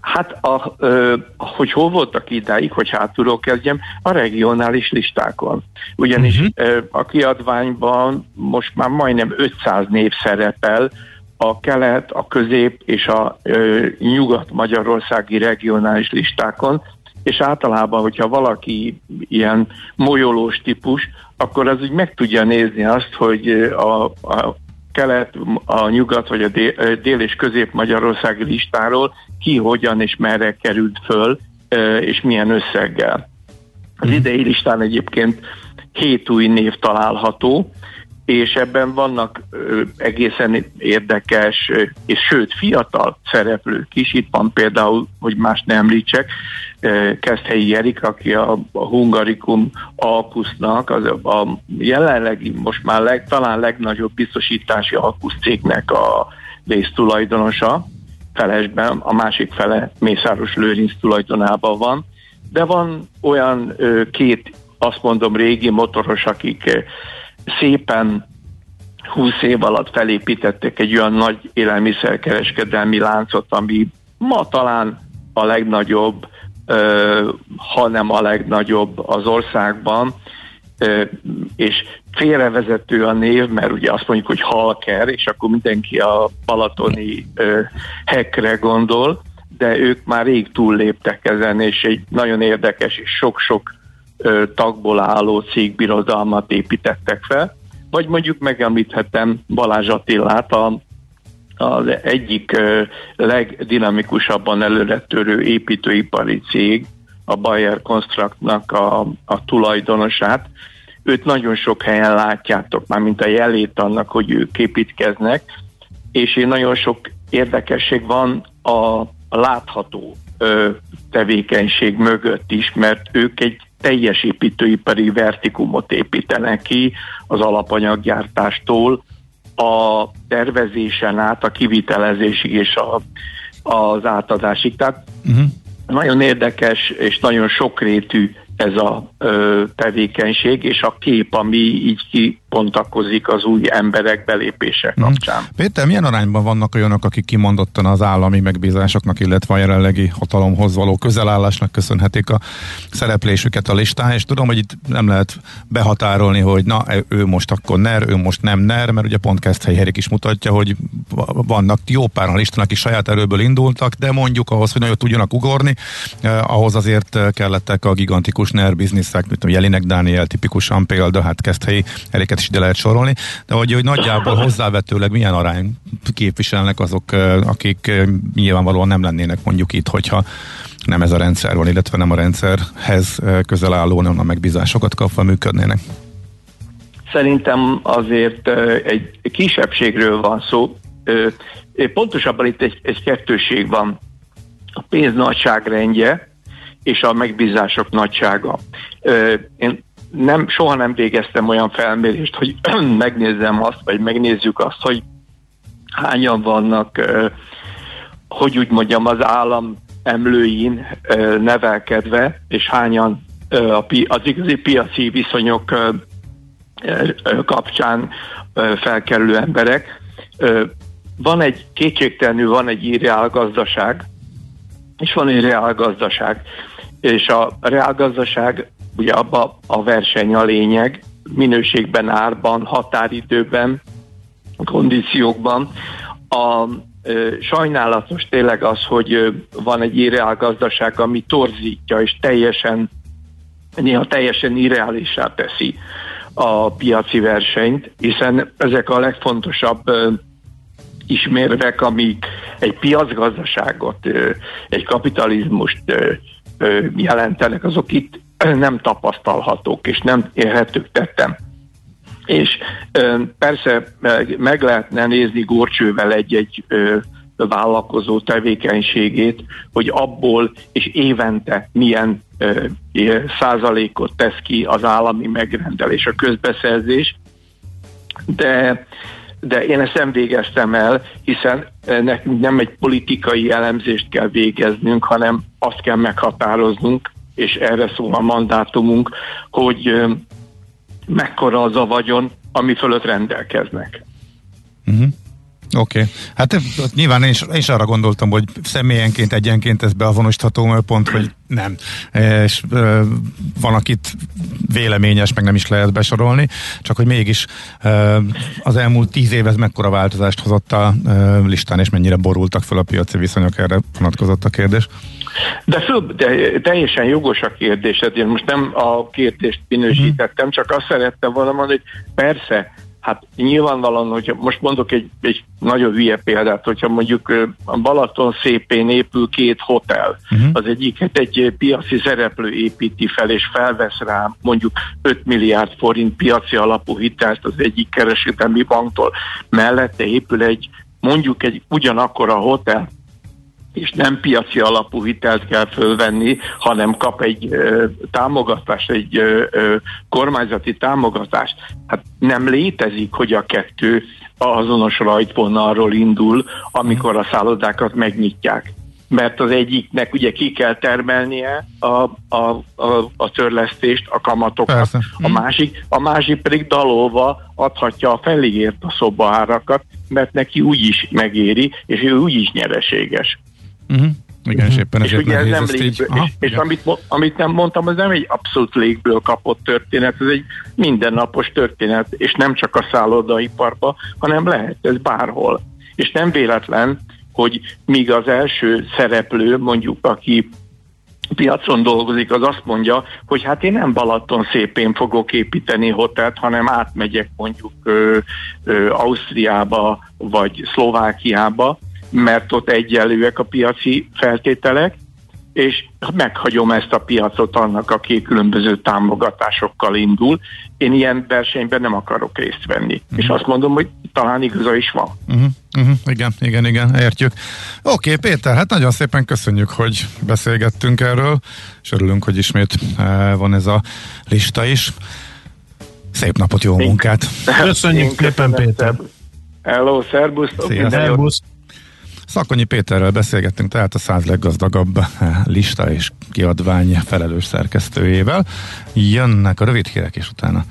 Hát, a, ö, hogy hol voltak idáig, hogy hátulról kezdjem, a regionális listákon. Ugyanis uh-huh. ö, a kiadványban most már majdnem 500 név szerepel, a kelet, a közép és a ö, nyugat-magyarországi regionális listákon, és általában, hogyha valaki ilyen molyolós típus, akkor az úgy meg tudja nézni azt, hogy a, a kelet, a nyugat vagy a dél, dél és közép Magyarországi listáról ki, hogyan és merre került föl, és milyen összeggel. Az mhm. idei listán egyébként hét új név található, és ebben vannak egészen érdekes, és sőt fiatal szereplők is. Itt van például, hogy más nem említsek, Keszthelyi Erik, aki a, Hungarikum Alkusznak, az a, jelenlegi, most már leg, talán legnagyobb biztosítási Alkusz cégnek a résztulajdonosa, felesben, a másik fele Mészáros Lőrinc tulajdonában van, de van olyan két, azt mondom, régi motoros, akik szépen 20 év alatt felépítettek egy olyan nagy élelmiszerkereskedelmi láncot, ami ma talán a legnagyobb, ha nem a legnagyobb az országban, és félrevezető a név, mert ugye azt mondjuk, hogy halker, és akkor mindenki a balatoni hekre gondol, de ők már rég túlléptek ezen, és egy nagyon érdekes és sok-sok tagból álló cégbirodalmat építettek fel, vagy mondjuk megemlíthetem Balázs Attillát, a, az egyik legdinamikusabban előretörő építőipari cég, a Bayer Constructnak a, a tulajdonosát. Őt nagyon sok helyen látjátok, már mint a jelét annak, hogy ők építkeznek, és én nagyon sok érdekesség van a látható ö, tevékenység mögött is, mert ők egy teljes építőipari vertikumot építenek ki az alapanyaggyártástól a tervezésen át a kivitelezésig és a, az átadásig. Tehát uh-huh. nagyon érdekes és nagyon sokrétű ez a ö, tevékenység, és a kép, ami így bontakozik az új emberek belépése Mhm. kapcsán. Péter, milyen arányban vannak olyanok, akik kimondottan az állami megbízásoknak, illetve a jelenlegi hatalomhoz való közelállásnak köszönhetik a szereplésüket a listán, és tudom, hogy itt nem lehet behatárolni, hogy na, ő most akkor NER, ő most nem NER, mert ugye pont Keszthely Erik is mutatja, hogy vannak jó pár a listán, akik saját erőből indultak, de mondjuk ahhoz, hogy nagyot tudjanak ugorni, eh, ahhoz azért eh, kellettek a gigantikus NER bizniszek, mint a Jelinek Dániel tipikusan példa, hát Keszthelyi Eriket is ide lehet sorolni, de hogy, hogy nagyjából hozzávetőleg milyen arány képviselnek azok, akik nyilvánvalóan nem lennének mondjuk itt, hogyha nem ez a rendszer van, illetve nem a rendszerhez közel álló, nem a megbízásokat kapva működnének. Szerintem azért egy kisebbségről van szó. Pontosabban itt egy, egy kettőség van. A pénz nagyságrendje és a megbízások nagysága. Én nem, soha nem végeztem olyan felmérést, hogy megnézzem azt, vagy megnézzük azt, hogy hányan vannak, hogy úgy mondjam, az állam emlőin nevelkedve, és hányan az igazi piaci viszonyok kapcsán felkerülő emberek. Van egy kétségtelenül van egy irreálgazdaság, és van egy reálgazdaság. És a reálgazdaság, ugye abba a verseny a lényeg, minőségben, árban, határidőben, kondíciókban. A ö, sajnálatos tényleg az, hogy ö, van egy irreálgazdaság, ami torzítja és teljesen, néha teljesen irreálisá teszi a piaci versenyt, hiszen ezek a legfontosabb ö, ismérvek, amik egy piacgazdaságot, egy kapitalizmust jelentenek, azok itt nem tapasztalhatók és nem érhetők tettem. És persze meg- lehetne nézni górcsővel egy-egy vállalkozó tevékenységét, hogy abból és évente milyen ö, százalékot tesz ki az állami megrendelés, a közbeszerzés, de de én ezt nem végeztem el, hiszen nekünk nem egy politikai elemzést kell végeznünk, hanem azt kell meghatároznunk, és erre szól a mandátumunk, hogy mekkora az a vagyon, ami fölött rendelkeznek. Uh-huh. Oké. Okay. Hát nyilván én is, én is arra gondoltam, hogy személyenként, egyenként ez beavonosítható pont, hogy nem. És ö, van, akit véleményes, meg nem is lehet besorolni, csak hogy mégis ö, az elmúlt tíz év ez mekkora változást hozott a ö, listán, és mennyire borultak fel a piaci viszonyok, erre vonatkozott a kérdés. De, föl, de teljesen jogos a kérdésed, én most nem a kérdést minősítettem, csak azt szerettem volna mondani, hogy persze, hát nyilvánvalóan, hogyha most mondok egy, egy nagyon hülye példát, hogyha mondjuk a Balaton szépén épül két hotel, uh-huh. az egyiket egy piaci szereplő építi fel, és felvesz rá mondjuk 5 milliárd forint piaci alapú hitelt az egyik kereskedelmi banktól, mellette épül egy mondjuk egy ugyanakkor a hotel, és nem piaci alapú hitelt kell fölvenni, hanem kap egy ö, támogatást, egy ö, ö, kormányzati támogatást. Hát nem létezik, hogy a kettő azonos rajtvonalról indul, amikor a szállodákat megnyitják. Mert az egyiknek ugye ki kell termelnie a, a, a, a törlesztést, a kamatokat, Persze. a másik, a másik pedig dalolva adhatja a felígért a szobaárakat, mert neki úgyis megéri, és ő úgyis nyereséges. Uh-huh. Igen, és éppen És ezért ugye ez nem ezt így. Aha, és, és amit, amit nem mondtam, az nem egy abszolút légből kapott történet, ez egy mindennapos történet, és nem csak a szállodaiparban, hanem lehet ez bárhol. És nem véletlen, hogy míg az első szereplő, mondjuk aki piacon dolgozik, az azt mondja, hogy hát én nem Balaton szépén fogok építeni hotelt, hanem átmegyek mondjuk ö, ö, Ausztriába vagy Szlovákiába, mert ott egyenlőek a piaci feltételek, és meghagyom ezt a piacot annak, aki különböző támogatásokkal indul. Én ilyen versenyben nem akarok részt venni. Mm. És azt mondom, hogy talán igaza is van. Uh-huh, uh-huh, igen, igen, igen, értjük. Oké, okay, Péter, hát nagyon szépen köszönjük, hogy beszélgettünk erről, és örülünk, hogy ismét uh, van ez a lista is. Szép napot, jó munkát! Köszönjük Én szépen, Péter. Hello, szervusztok! Szia. Szakonyi Péterrel beszélgettünk, tehát a száz leggazdagabb lista és kiadvány felelős szerkesztőjével. Jönnek a rövid hírek, és utána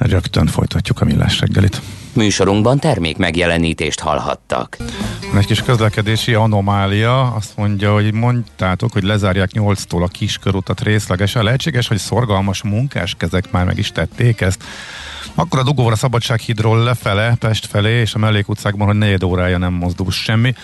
Rögtön folytatjuk a millás reggelit. Műsorunkban termék megjelenítést hallhattak. Egy kis közlekedési anomália, azt mondja, hogy mondtátok, hogy lezárják 8-tól a kiskörútat részlegesen. Lehetséges, hogy szorgalmas munkáskezek már meg is tették ezt. Akkor a dugóval a Szabadsághídról lefele, Pest felé, és a mellékutcákban, hogy negyed órája nem mozdul semmi.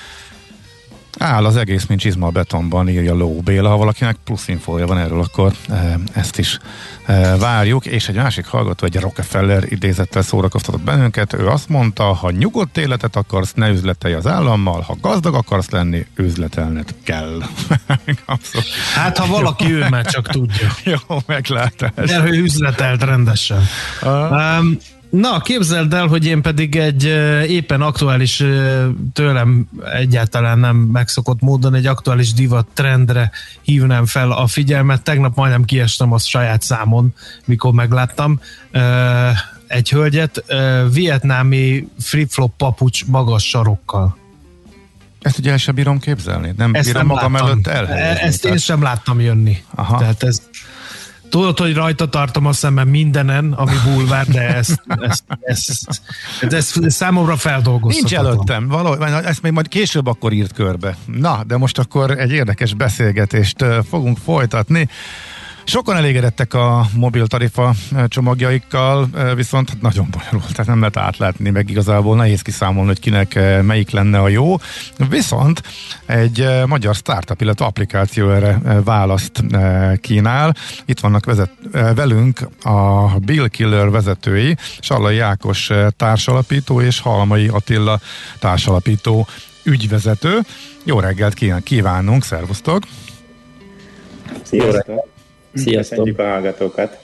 Áll az egész, mint csizma a betonban, írja Ló Béla. Ha valakinek plusz infója van erről, akkor e, ezt is e, várjuk. És egy másik hallgató, egy Rockefeller idézettel szórakoztatott bennünket. Ő azt mondta, ha nyugodt életet akarsz, ne üzletelj az állammal, ha gazdag akarsz lenni, üzletelned kell. Abszolút. Hát, ha valaki ő már csak tudja. Jó, meglátás. De ő üzletelt rendesen. Um, Na, képzeld el, hogy én pedig egy éppen aktuális, tőlem egyáltalán nem megszokott módon egy aktuális divat trendre hívnám fel a figyelmet. Tegnap majdnem kiestem a saját számon, mikor megláttam egy hölgyet, vietnámi flip-flop papucs magas sarokkal. Ezt ugye el sem bírom képzelni. Nem Ezt bírom nem magam láttam. előtt elhelyezni. Ezt tehát... én sem láttam jönni. Aha. Tehát ez Tudod, hogy rajta tartom a szemem mindenen, ami bulvár, de ezt, ezt, ezt, ezt, ezt számomra feldolgozhatatlan. Nincs előttem, valahogy, ezt még majd később akkor írt körbe. Na, de most akkor egy érdekes beszélgetést fogunk folytatni. Sokan elégedettek a mobil tarifa csomagjaikkal, viszont hát nagyon bonyolult, tehát nem lehet átlátni, meg igazából nehéz kiszámolni, hogy kinek melyik lenne a jó. Viszont egy magyar startup, illetve applikáció erre választ kínál. Itt vannak vezet, velünk a Bill Killer vezetői, Sallai Jákos társalapító és Halmai Attila társalapító ügyvezető. Jó reggelt kívánunk, szervusztok! Sziasztok! Sziasztok! a hallgatókat!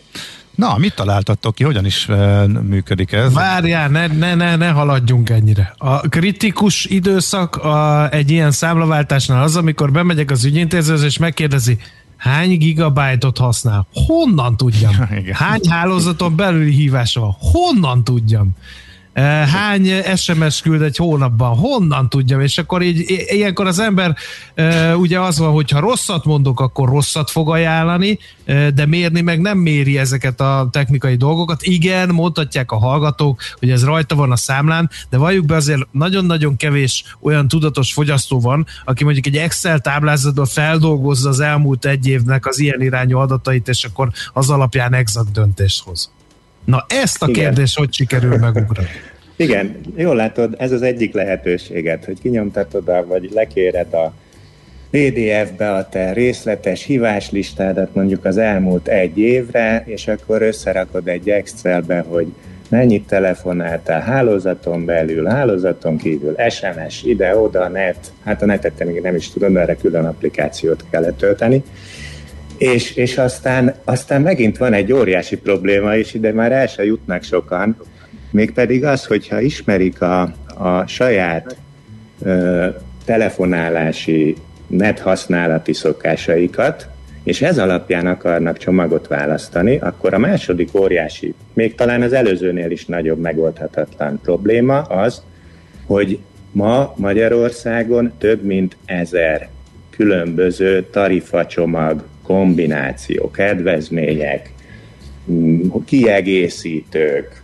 Na, mit találtattok ki? Hogyan is e, működik ez? Várjál, ne, ne, ne, ne haladjunk ennyire. A kritikus időszak a, egy ilyen számlaváltásnál az, amikor bemegyek az ügyintézőhöz, és megkérdezi, hány gigabájtot használ? Honnan tudjam? Hány hálózaton belüli hívása van? Honnan tudjam? Eh, hány SMS küld egy hónapban, honnan tudjam, és akkor így ilyenkor az ember eh, ugye az van, hogy ha rosszat mondok, akkor rosszat fog ajánlani, eh, de mérni meg nem méri ezeket a technikai dolgokat. Igen, mondhatják a hallgatók, hogy ez rajta van a számlán, de valljuk be azért nagyon-nagyon kevés olyan tudatos fogyasztó van, aki mondjuk egy Excel táblázatban feldolgozza az elmúlt egy évnek az ilyen irányú adatait, és akkor az alapján exakt döntést hoz. Na ezt a kérdést hogy sikerül megugrani? Igen, jól látod, ez az egyik lehetőséget, hogy kinyomtatod a, vagy lekéred a PDF-be a te részletes híváslistádat mondjuk az elmúlt egy évre, és akkor összerakod egy Excelbe, hogy mennyit telefonáltál hálózaton belül, hálózaton kívül, SMS, ide-oda, net, hát a netet még nem is tudom, erre külön applikációt kellett tölteni, és, és aztán, aztán megint van egy óriási probléma, és ide már el se jutnak sokan, mégpedig az, hogyha ismerik a, a saját ö, telefonálási, net használati szokásaikat, és ez alapján akarnak csomagot választani, akkor a második óriási, még talán az előzőnél is nagyobb megoldhatatlan probléma az, hogy ma Magyarországon több mint ezer különböző tarifacsomag kombináció, kedvezmények, kiegészítők,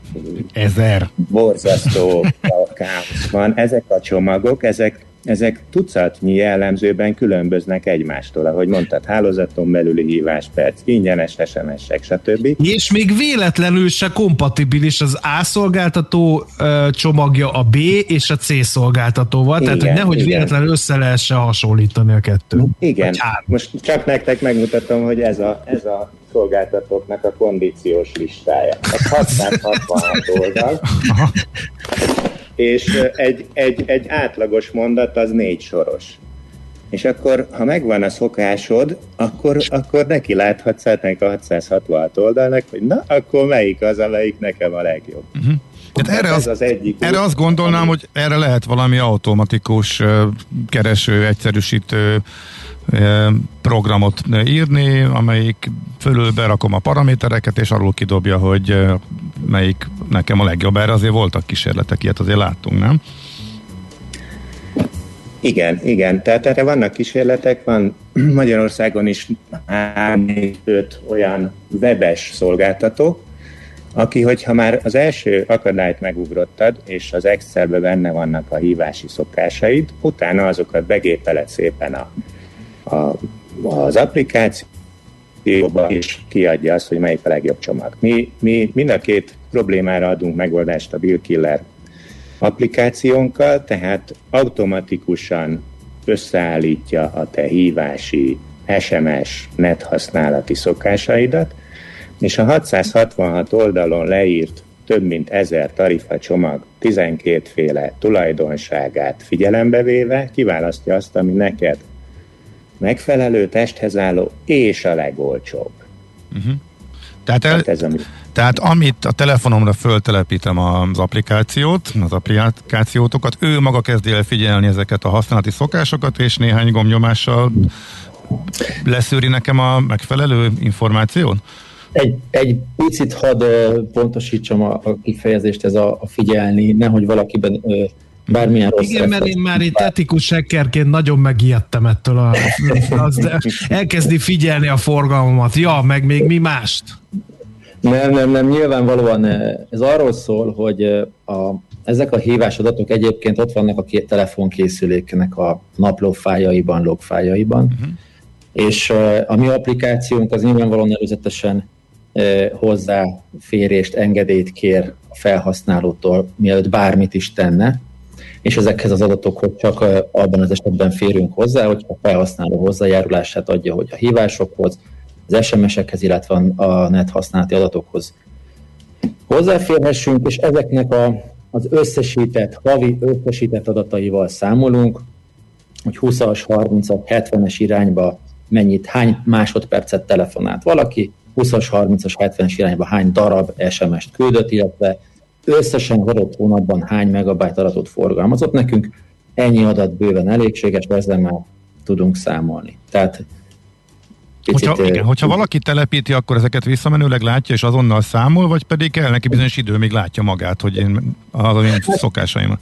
ezer borzasztó káosz van. Ezek a csomagok, ezek ezek tucatnyi jellemzőben különböznek egymástól, ahogy mondtad, hálózaton belüli hívás perc, ingyenes SMS-ek, stb. És még véletlenül se kompatibilis az A szolgáltató csomagja a B és a C szolgáltatóval, igen, tehát hogy nehogy igen. véletlenül össze lehessen hasonlítani a kettőt. Igen, most csak nektek megmutatom, hogy ez a, ez a szolgáltatóknak a kondíciós listája. Ez 666 oldal és egy, egy, egy átlagos mondat az négy soros. És akkor, ha megvan a szokásod, akkor, akkor neki láthatsz ennek a 666 oldalnak, hogy na, akkor melyik az, amelyik nekem a legjobb. Uh-huh. Tehát erre, az, az egyik erre azt gondolnám, ami... hogy erre lehet valami automatikus kereső, egyszerűsítő programot írni, amelyik fölül berakom a paramétereket, és arról kidobja, hogy melyik nekem a legjobb. Erre azért voltak kísérletek, ilyet azért láttunk, nem? Igen, igen. Tehát erre vannak kísérletek, van Magyarországon is 5 olyan webes szolgáltató, aki, hogyha már az első akadályt megugrottad, és az Excelbe benne vannak a hívási szokásaid, utána azokat begépeled szépen a, a, az applikációba, és kiadja azt, hogy melyik a legjobb csomag. Mi, mi mind a két problémára adunk megoldást a Bill Killer applikációnkkal, tehát automatikusan összeállítja a te hívási, SMS, net használati szokásaidat, és a 666 oldalon leírt több mint ezer tarifa csomag 12 féle tulajdonságát figyelembe véve kiválasztja azt, ami neked megfelelő, testhez álló és a legolcsóbb. Uh-huh. Tehát, el, tehát, ez ami... tehát amit a telefonomra föltelepítem az applikációt, az applikációtokat, ő maga kezdi el figyelni ezeket a használati szokásokat, és néhány gomnyomással leszűri nekem a megfelelő információt? Egy, egy picit hadd pontosítsam a, a kifejezést, ez a, a figyelni, nehogy valakiben ö, bármilyen rossz Igen, mert én már itt etikus hackerként nagyon megijedtem ettől a, az, elkezdi figyelni a forgalmamat. Ja, meg még mi mást? Nem, nem, nem, nyilvánvalóan ez arról szól, hogy a, ezek a hívás adatok egyébként ott vannak a telefonkészüléknek a naplófájaiban, logfájaiban, uh-huh. és a mi applikációnk az nyilvánvalóan előzetesen hozzáférést, engedélyt kér a felhasználótól, mielőtt bármit is tenne, és ezekhez az adatokhoz csak abban az esetben férünk hozzá, hogy a felhasználó hozzájárulását adja, hogy a hívásokhoz, az SMS-ekhez, illetve a net használati adatokhoz hozzáférhessünk, és ezeknek a, az összesített, havi összesített adataival számolunk, hogy 20-as, 30-as, 70-es irányba mennyit, hány másodpercet telefonált valaki, 20-as, 30-as, 70-es irányba hány darab SMS-t küldött, illetve összesen az adott hónapban hány megabyte adatot forgalmazott nekünk, ennyi adat bőven elégséges, ezzel már tudunk számolni. Tehát Picit, hogyha, igen, hogyha valaki telepíti, akkor ezeket visszamenőleg látja, és azonnal számol, vagy pedig kell neki bizonyos idő, még látja magát, hogy én az a én szokásaimat.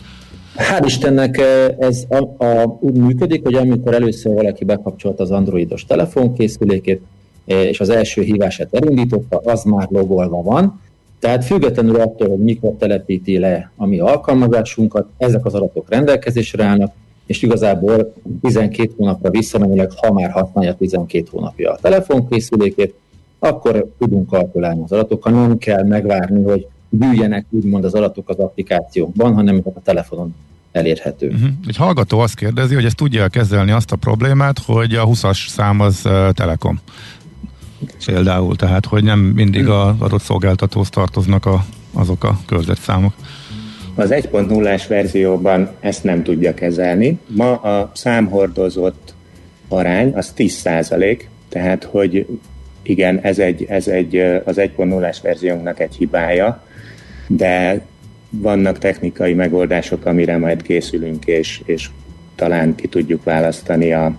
Hál' Istennek ez a, a, úgy működik, hogy amikor először valaki bekapcsolt az androidos telefonkészülékét, és az első hívását elindította, az már logolva van, tehát függetlenül attól, hogy mikor telepíti le a mi alkalmazásunkat, ezek az adatok rendelkezésre állnak, és igazából 12 hónapra visszamenőleg, ha már használja 12 hónapja a telefonkészülékét, akkor tudunk kalkulálni az adatokkal, nem kell megvárni, hogy gyűjjenek úgymond az adatok az applikációnkban, hanem a telefonon elérhető. Uh-huh. Egy hallgató azt kérdezi, hogy ezt tudja kezelni azt a problémát, hogy a 20-as szám az uh, Telekom. Például, tehát, hogy nem mindig az adott szolgáltatóhoz tartoznak a, azok a körzetszámok. Az 1.0-ás verzióban ezt nem tudja kezelni. Ma a számhordozott arány az 10% tehát hogy igen, ez egy, ez egy az 1.0-ás verziónknak egy hibája, de vannak technikai megoldások, amire majd készülünk, és, és talán ki tudjuk választani a,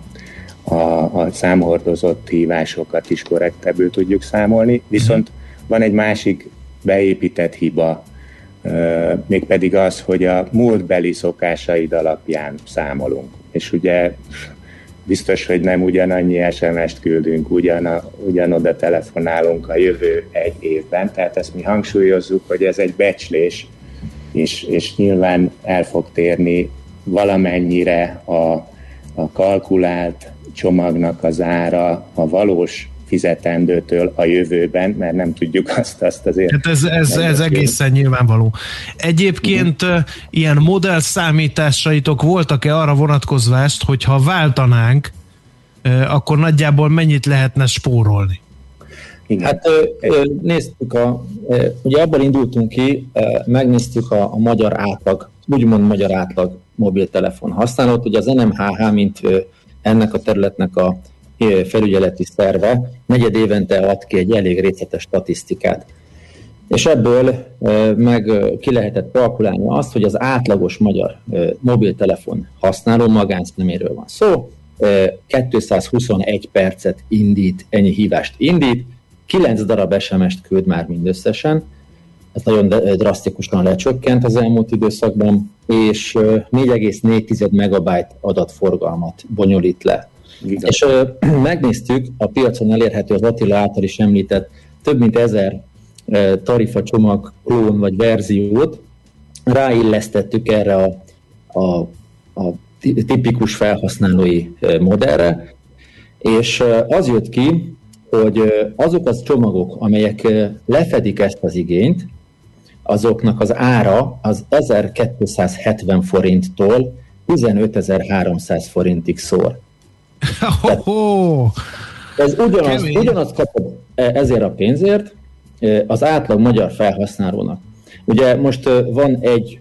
a, a számhordozott hívásokat is korrektebbül tudjuk számolni. Viszont van egy másik beépített hiba, mégpedig az, hogy a múltbeli szokásaid alapján számolunk. És ugye biztos, hogy nem ugyanannyi SMS-t küldünk, ugyan, ugyanoda telefonálunk a jövő egy évben, tehát ezt mi hangsúlyozzuk, hogy ez egy becslés, és, és nyilván el fog térni valamennyire a, a kalkulált csomagnak az ára a valós fizetendőtől a jövőben, mert nem tudjuk azt, azt azért. Hát ez, ez, ez egészen nyilvánvaló. Egyébként uh-huh. ilyen modell számításaitok voltak-e arra vonatkozvást, hogy ha váltanánk, akkor nagyjából mennyit lehetne spórolni? Igen. Hát néztük, a, ugye abban indultunk ki, megnéztük a, a magyar átlag, úgymond magyar átlag mobiltelefon használót, ugye az NMHH, mint ennek a területnek a felügyeleti szerve negyed évente ad ki egy elég részletes statisztikát. És ebből meg ki lehetett kalkulálni azt, hogy az átlagos magyar mobiltelefon használó magánszeméről van szó, 221 percet indít, ennyi hívást indít, 9 darab SMS-t küld már mindösszesen, ez nagyon drasztikusan lecsökkent az elmúlt időszakban, és 4,4 megabyte adatforgalmat bonyolít le. Igen. És ö, megnéztük a piacon elérhető az Attila által is említett több mint ezer tarifa csomag klón vagy verziót, ráillesztettük erre a, a, a tipikus felhasználói modellre, és az jött ki, hogy azok az csomagok, amelyek lefedik ezt az igényt, azoknak az ára az 1270 forinttól 15.300 forintig szól. Oh, ez ugyanaz, ugyanaz kapod ezért a pénzért az átlag magyar felhasználónak. Ugye most van egy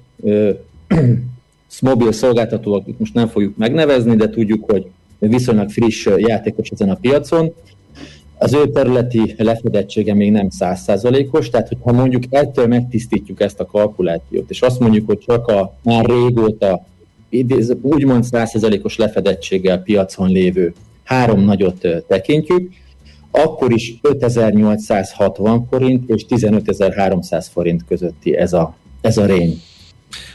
mobil szolgáltató, akit most nem fogjuk megnevezni, de tudjuk, hogy viszonylag friss játékos ezen a piacon. Az ő területi lefedettsége még nem százszázalékos, tehát hogyha mondjuk ettől megtisztítjuk ezt a kalkulációt, és azt mondjuk, hogy csak a már régóta úgymond százszázalékos lefedettséggel piacon lévő három nagyot tekintjük, akkor is 5860 forint és 15300 forint közötti ez a, ez a rény.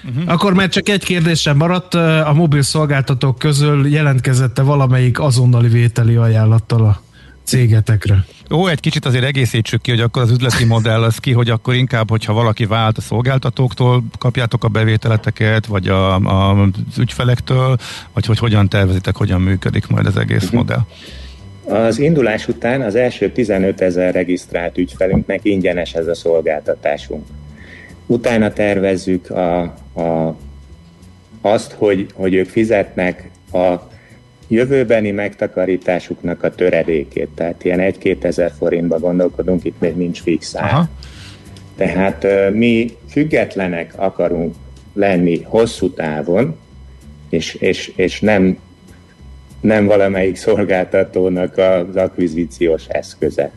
Uh-huh. Akkor már csak egy kérdésem maradt, a mobil szolgáltatók közül jelentkezette valamelyik azonnali vételi ajánlattal a cégetekre? Ó, egy kicsit azért egészítsük ki, hogy akkor az üzleti modell az ki, hogy akkor inkább, hogyha valaki vált a szolgáltatóktól, kapjátok a bevételeteket, vagy a, a, az ügyfelektől, vagy hogy hogyan tervezitek, hogyan működik majd az egész uh-huh. modell? Az indulás után az első 15 ezer regisztrált ügyfelünknek ingyenes ez a szolgáltatásunk. Utána tervezzük a, a, azt, hogy, hogy ők fizetnek a jövőbeni megtakarításuknak a töredékét, tehát ilyen 1-2 ezer forintba gondolkodunk, itt még nincs fix ár. Aha. Tehát mi függetlenek akarunk lenni hosszú távon, és, és, és nem, nem valamelyik szolgáltatónak az akvizíciós eszköze.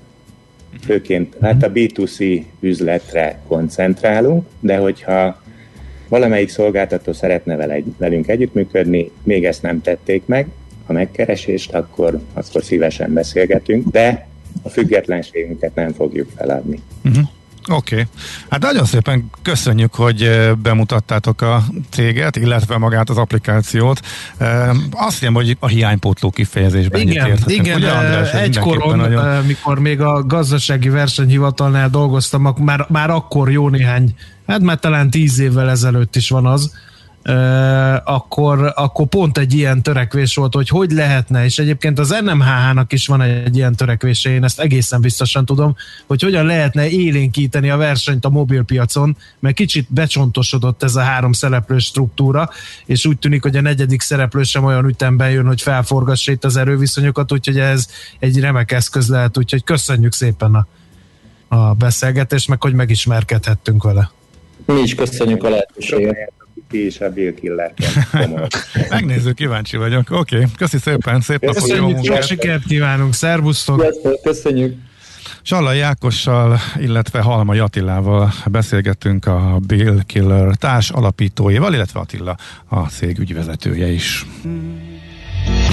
Főként hát a B2C üzletre koncentrálunk, de hogyha valamelyik szolgáltató szeretne velünk együttműködni, még ezt nem tették meg, a megkeresést, akkor, akkor szívesen beszélgetünk, de a függetlenségünket nem fogjuk feladni. Uh-huh. Oké. Okay. Hát nagyon szépen köszönjük, hogy bemutattátok a céget, illetve magát az applikációt. Azt hiszem, hogy a hiánypótló kifejezésben Igen, igen Ugye, András, egykoron, nagyon... mikor még a gazdasági versenyhivatalnál dolgoztam, már, már akkor jó néhány, hát már talán tíz évvel ezelőtt is van az, akkor, akkor pont egy ilyen törekvés volt, hogy hogy lehetne, és egyébként az NMHH-nak is van egy ilyen törekvése, én ezt egészen biztosan tudom, hogy hogyan lehetne élénkíteni a versenyt a mobilpiacon, mert kicsit becsontosodott ez a három szereplő struktúra, és úgy tűnik, hogy a negyedik szereplő sem olyan ütemben jön, hogy felforgassa itt az erőviszonyokat, úgyhogy ez egy remek eszköz lehet, úgyhogy köszönjük szépen a, a beszélgetést, meg hogy megismerkedhettünk vele. Mi is köszönjük a lehetőséget ti is a Bill killer Megnézzük, kíváncsi vagyok. Oké, okay. köszi szépen, szép napot, Köszönjük, sok sikert kívánunk, szervusztok! Köszönjük! Sallai Ákossal, illetve Halma Attilával beszélgettünk a Bill Killer társ alapítóival, illetve Attila a cég ügyvezetője is.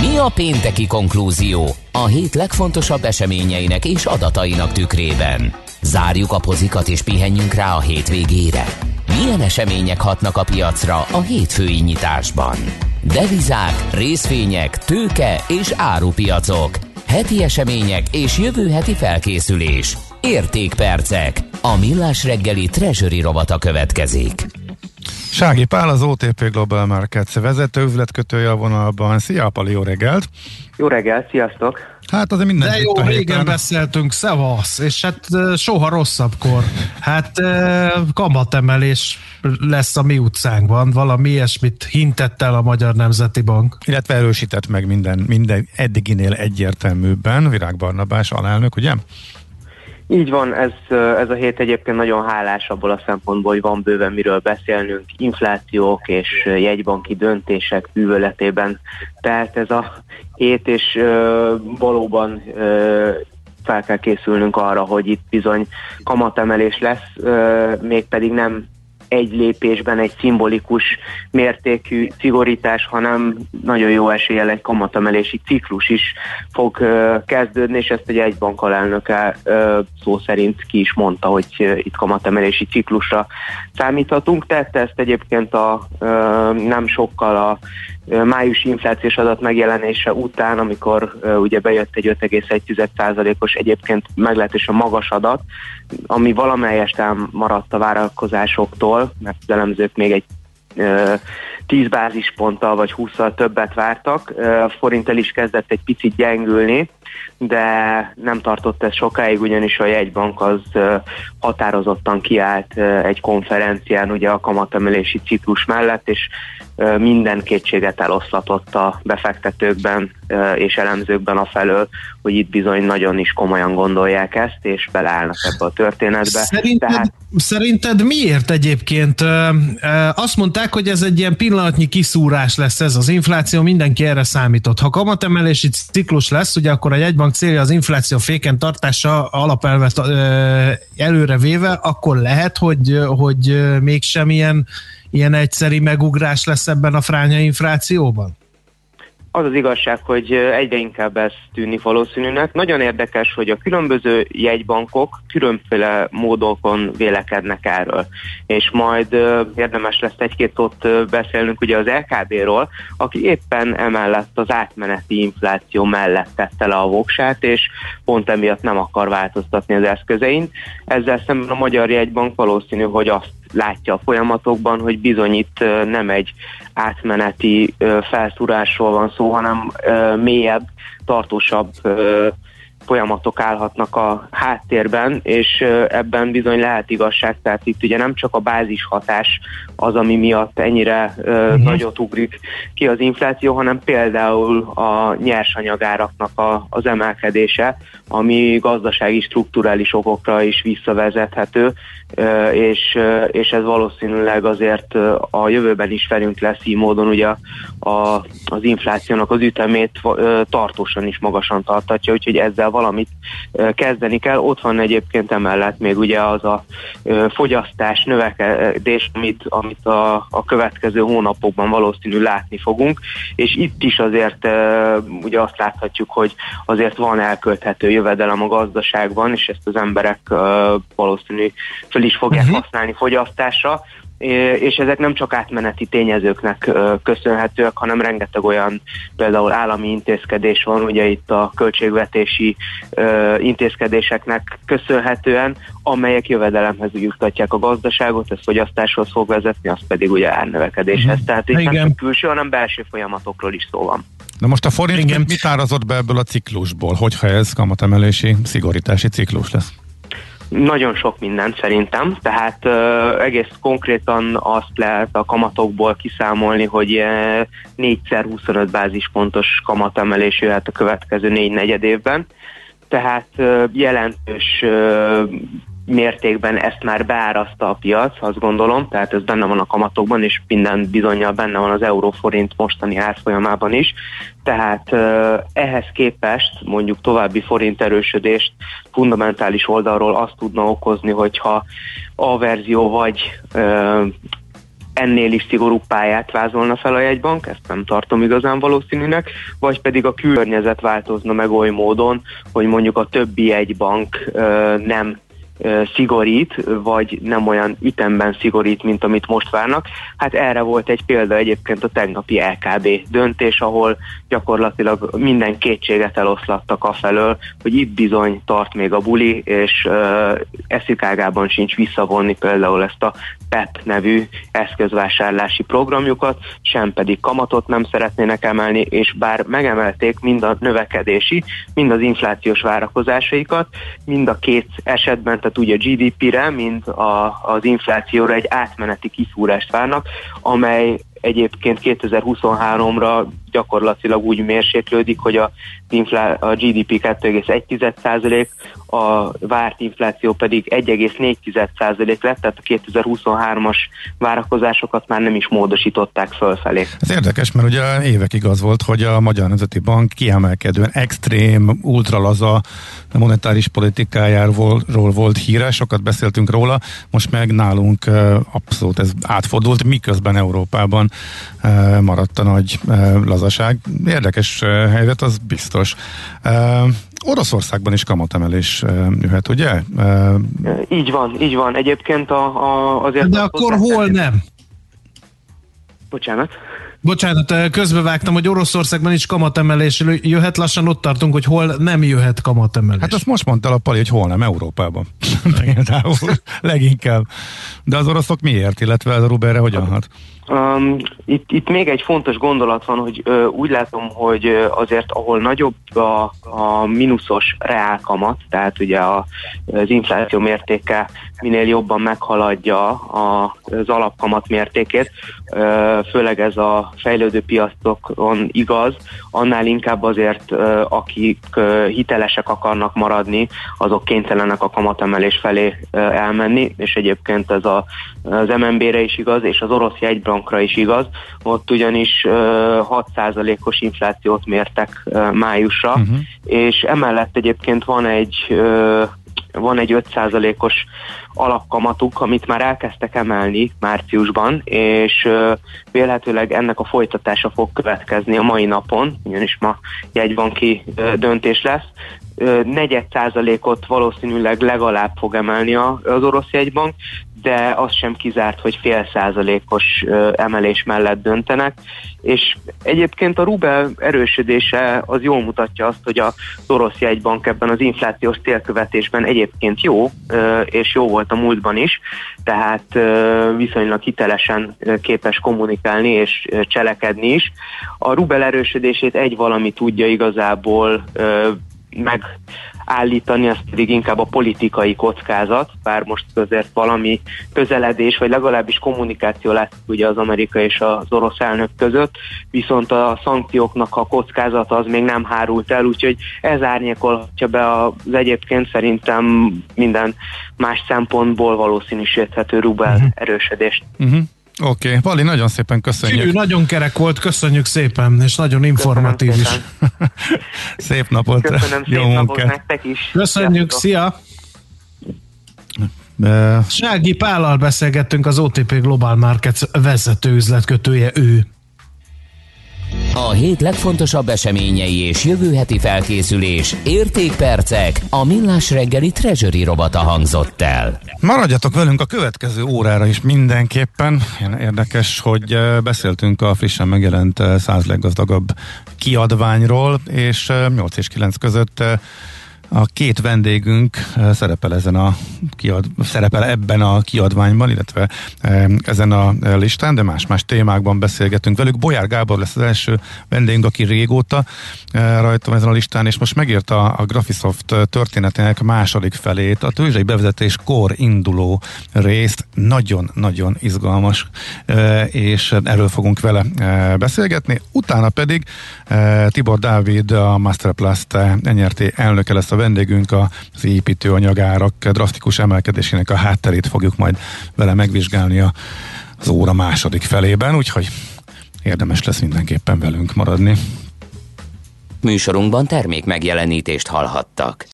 Mi a pénteki konklúzió a hét legfontosabb eseményeinek és adatainak tükrében? Zárjuk a pozikat és pihenjünk rá a hétvégére. Milyen események hatnak a piacra a hétfői nyitásban? Devizák, részvények, tőke és árupiacok. Heti események és jövő heti felkészülés. Értékpercek. A millás reggeli treasury rovata következik. Sági Pál, az OTP Global Markets vezető üzletkötője a vonalban. Szia, Pali, jó reggelt! Jó reggelt, sziasztok! Hát azért minden De jó, a régen beszéltünk, szevasz, és hát soha rosszabbkor. Hát kamatemelés lesz a mi utcánkban, valami ilyesmit hintett el a Magyar Nemzeti Bank. Illetve erősített meg minden, minden eddiginél egyértelműbben, Virág Barnabás alelnök, ugye? Így van, ez, ez a hét egyébként nagyon hálás abból a szempontból, hogy van bőven miről beszélnünk, inflációk és jegybanki döntések bűvöletében. Tehát ez a hét, és valóban fel kell készülnünk arra, hogy itt bizony kamatemelés lesz, mégpedig nem egy lépésben egy szimbolikus mértékű szigorítás, hanem nagyon jó eséllyel egy kamatemelési ciklus is fog kezdődni, és ezt egy egybank alelnöke szó szerint ki is mondta, hogy itt kamatemelési ciklusra számíthatunk. Tette ezt egyébként a nem sokkal a májusi inflációs adat megjelenése után, amikor ugye bejött egy 5,1%-os egyébként meglehetősen magas adat, ami valamelyest maradt a várakozásoktól, mert az elemzők még egy 10 bázisponttal vagy 20-szal többet vártak. A forinttel is kezdett egy picit gyengülni, de nem tartott ez sokáig, ugyanis a jegybank az határozottan kiállt egy konferencián ugye a kamatemelési ciklus mellett, és minden kétséget eloszlatott a befektetőkben és elemzőkben a felől, hogy itt bizony nagyon is komolyan gondolják ezt, és beleállnak ebbe a történetbe. Szerinted, Tehát... szerinted miért egyébként? Azt mondták, hogy ez egy ilyen pillanatnyi kiszúrás lesz ez az infláció, mindenki erre számított. Ha kamatemelési ciklus lesz, ugye akkor a jegybank célja az infláció féken tartása alapelvet előre véve, akkor lehet, hogy, hogy mégsem ilyen ilyen egyszeri megugrás lesz ebben a fránya inflációban? Az az igazság, hogy egyre inkább ez tűnik valószínűnek. Nagyon érdekes, hogy a különböző jegybankok különféle módokon vélekednek erről. És majd érdemes lesz egy-két szót beszélnünk ugye az LKB-ról, aki éppen emellett az átmeneti infláció mellett tette le a voksát, és pont emiatt nem akar változtatni az eszközein. Ezzel szemben a Magyar Jegybank valószínű, hogy azt látja a folyamatokban, hogy bizony itt nem egy átmeneti felszúrásról van szó, hanem mélyebb, tartósabb folyamatok állhatnak a háttérben, és ebben bizony lehet igazság, tehát itt ugye nem csak a bázis hatás az, ami miatt ennyire uh-huh. nagyot ugrik ki az infláció, hanem például a nyersanyagáraknak a, az emelkedése, ami gazdasági strukturális okokra is visszavezethető, és, és ez valószínűleg azért a jövőben is felünk lesz így módon ugye a, az inflációnak az ütemét tartósan is magasan tartatja, úgyhogy ezzel valamit kezdeni kell. Ott van egyébként emellett még ugye az a fogyasztás növekedés, amit, amit a, a következő hónapokban valószínű látni fogunk, és itt is azért ugye azt láthatjuk, hogy azért van elkölthető jövedelem a gazdaságban, és ezt az emberek valószínű föl is fogják uh-huh. használni fogyasztásra, és ezek nem csak átmeneti tényezőknek köszönhetőek, hanem rengeteg olyan például állami intézkedés van, ugye itt a költségvetési intézkedéseknek köszönhetően, amelyek jövedelemhez juttatják a gazdaságot, ez fogyasztáshoz fog vezetni, az pedig ugye árnövekedéshez. Mm. Tehát itt Igen. nem csak külső, hanem belső folyamatokról is szó van. Na most a forint Igen. mit árazott be ebből a ciklusból, hogyha ez kamatemelési, szigorítási ciklus lesz? Nagyon sok mindent szerintem, tehát uh, egész konkrétan azt lehet a kamatokból kiszámolni, hogy uh, 4x 25 bázispontos kamatemelés jöhet a következő négy negyed évben, tehát uh, jelentős uh, mértékben ezt már beáraszta a piac, azt gondolom, tehát ez benne van a kamatokban, és minden bizonyal benne van az euróforint mostani árfolyamában is. Tehát ehhez képest mondjuk további forint erősödést fundamentális oldalról azt tudna okozni, hogyha a verzió vagy ennél is szigorú pályát vázolna fel a jegybank, ezt nem tartom igazán valószínűnek, vagy pedig a környezet változna meg oly módon, hogy mondjuk a többi jegybank nem szigorít, vagy nem olyan ütemben szigorít, mint amit most várnak. Hát erre volt egy példa egyébként a tegnapi LKB döntés, ahol gyakorlatilag minden kétséget eloszlattak afelől, hogy itt bizony tart még a buli, és eszikágában sincs visszavonni például ezt a PEP nevű eszközvásárlási programjukat, sem pedig kamatot nem szeretnének emelni, és bár megemelték mind a növekedési, mind az inflációs várakozásaikat, mind a két esetben, tehát úgy a GDP-re, mint a, az inflációra egy átmeneti kiszúrást várnak, amely egyébként 2023-ra gyakorlatilag úgy mérséklődik, hogy a, a GDP 2,1%, a várt infláció pedig 1,4% lett, tehát a 2023-as várakozásokat már nem is módosították fölfelé. Ez érdekes, mert ugye évekig az volt, hogy a Magyar Nemzeti Bank kiemelkedően extrém, ultralaza monetáris politikájáról volt híre, sokat beszéltünk róla, most meg nálunk abszolút ez átfordult, miközben Európában maradt a nagy lazaság. Érdekes helyzet, az biztos. Oroszországban is kamatemelés jöhet, ugye? Így van, így van. Egyébként a, a, azért... De akkor hol nem? Bocsánat? Bocsánat, közbevágtam, hogy Oroszországban is kamatemelés jöhet, lassan ott tartunk, hogy hol nem jöhet kamatemelés. Hát azt most mondta a Pali, hogy hol nem, Európában. Például leginkább. De az oroszok miért, illetve a Ruberre hogyan hat? Um, itt, itt még egy fontos gondolat van, hogy ö, úgy látom, hogy ö, azért ahol nagyobb a, a mínuszos reálkamat, tehát ugye a, az infláció mértéke minél jobban meghaladja a, az alapkamat mértékét, főleg ez a fejlődő piacokon igaz, annál inkább azért akik hitelesek akarnak maradni, azok kénytelenek a kamatemelés felé elmenni, és egyébként ez a, az MNB-re is igaz, és az orosz jegybank bankra is igaz, ott ugyanis 6%-os inflációt mértek májusra, uh-huh. és emellett egyébként van egy van egy 5%-os alapkamatuk, amit már elkezdtek emelni márciusban, és vélhetőleg ennek a folytatása fog következni a mai napon, ugyanis ma jegybanki döntés lesz. Negyed százalékot valószínűleg legalább fog emelni az orosz jegybank, de az sem kizárt, hogy fél százalékos emelés mellett döntenek, és egyébként a rubel erősödése az jól mutatja azt, hogy a orosz jegybank ebben az inflációs célkövetésben egyébként jó, és jó volt a múltban is, tehát viszonylag hitelesen képes kommunikálni és cselekedni is. A rubel erősödését egy valami tudja igazából meg állítani, az pedig inkább a politikai kockázat, bár most azért valami közeledés, vagy legalábbis kommunikáció lesz ugye az Amerika és az orosz elnök között, viszont a szankcióknak a kockázata az még nem hárult el, úgyhogy ez árnyékolhatja be az egyébként szerintem minden más szempontból valószínűsíthető rubel uh-huh. erősödést. Uh-huh. Oké, okay. Vali, nagyon szépen köszönjük. Csű, nagyon kerek volt, köszönjük szépen, és nagyon informatív is. szép napot. Köszönöm, Jó szép napot nektek is. Köszönjük, szia! De... Sági Pállal beszélgettünk, az OTP Global Markets vezető üzletkötője ő. A hét legfontosabb eseményei és jövő heti felkészülés, értékpercek, a millás reggeli treasury robata hangzott el. Maradjatok velünk a következő órára is mindenképpen. Érdekes, hogy beszéltünk a frissen megjelent 100 leggazdagabb kiadványról, és 8 és 9 között a két vendégünk eh, szerepel ezen a kiad, szerepel ebben a kiadványban, illetve eh, ezen a listán, de más-más témákban beszélgetünk velük. Bolyár Gábor lesz az első vendégünk, aki régóta eh, rajta ezen a listán, és most megírta a Graphisoft történetének második felét, a tőzsdei bevezetéskor induló részt. Nagyon-nagyon izgalmas, és erről fogunk vele beszélgetni. Utána pedig Tibor Dávid, a Masterplast NRT elnöke lesz a vendégünk az építőanyagárak drasztikus emelkedésének a hátterét fogjuk majd vele megvizsgálni az óra második felében, úgyhogy érdemes lesz mindenképpen velünk maradni. Műsorunkban termék megjelenítést hallhattak.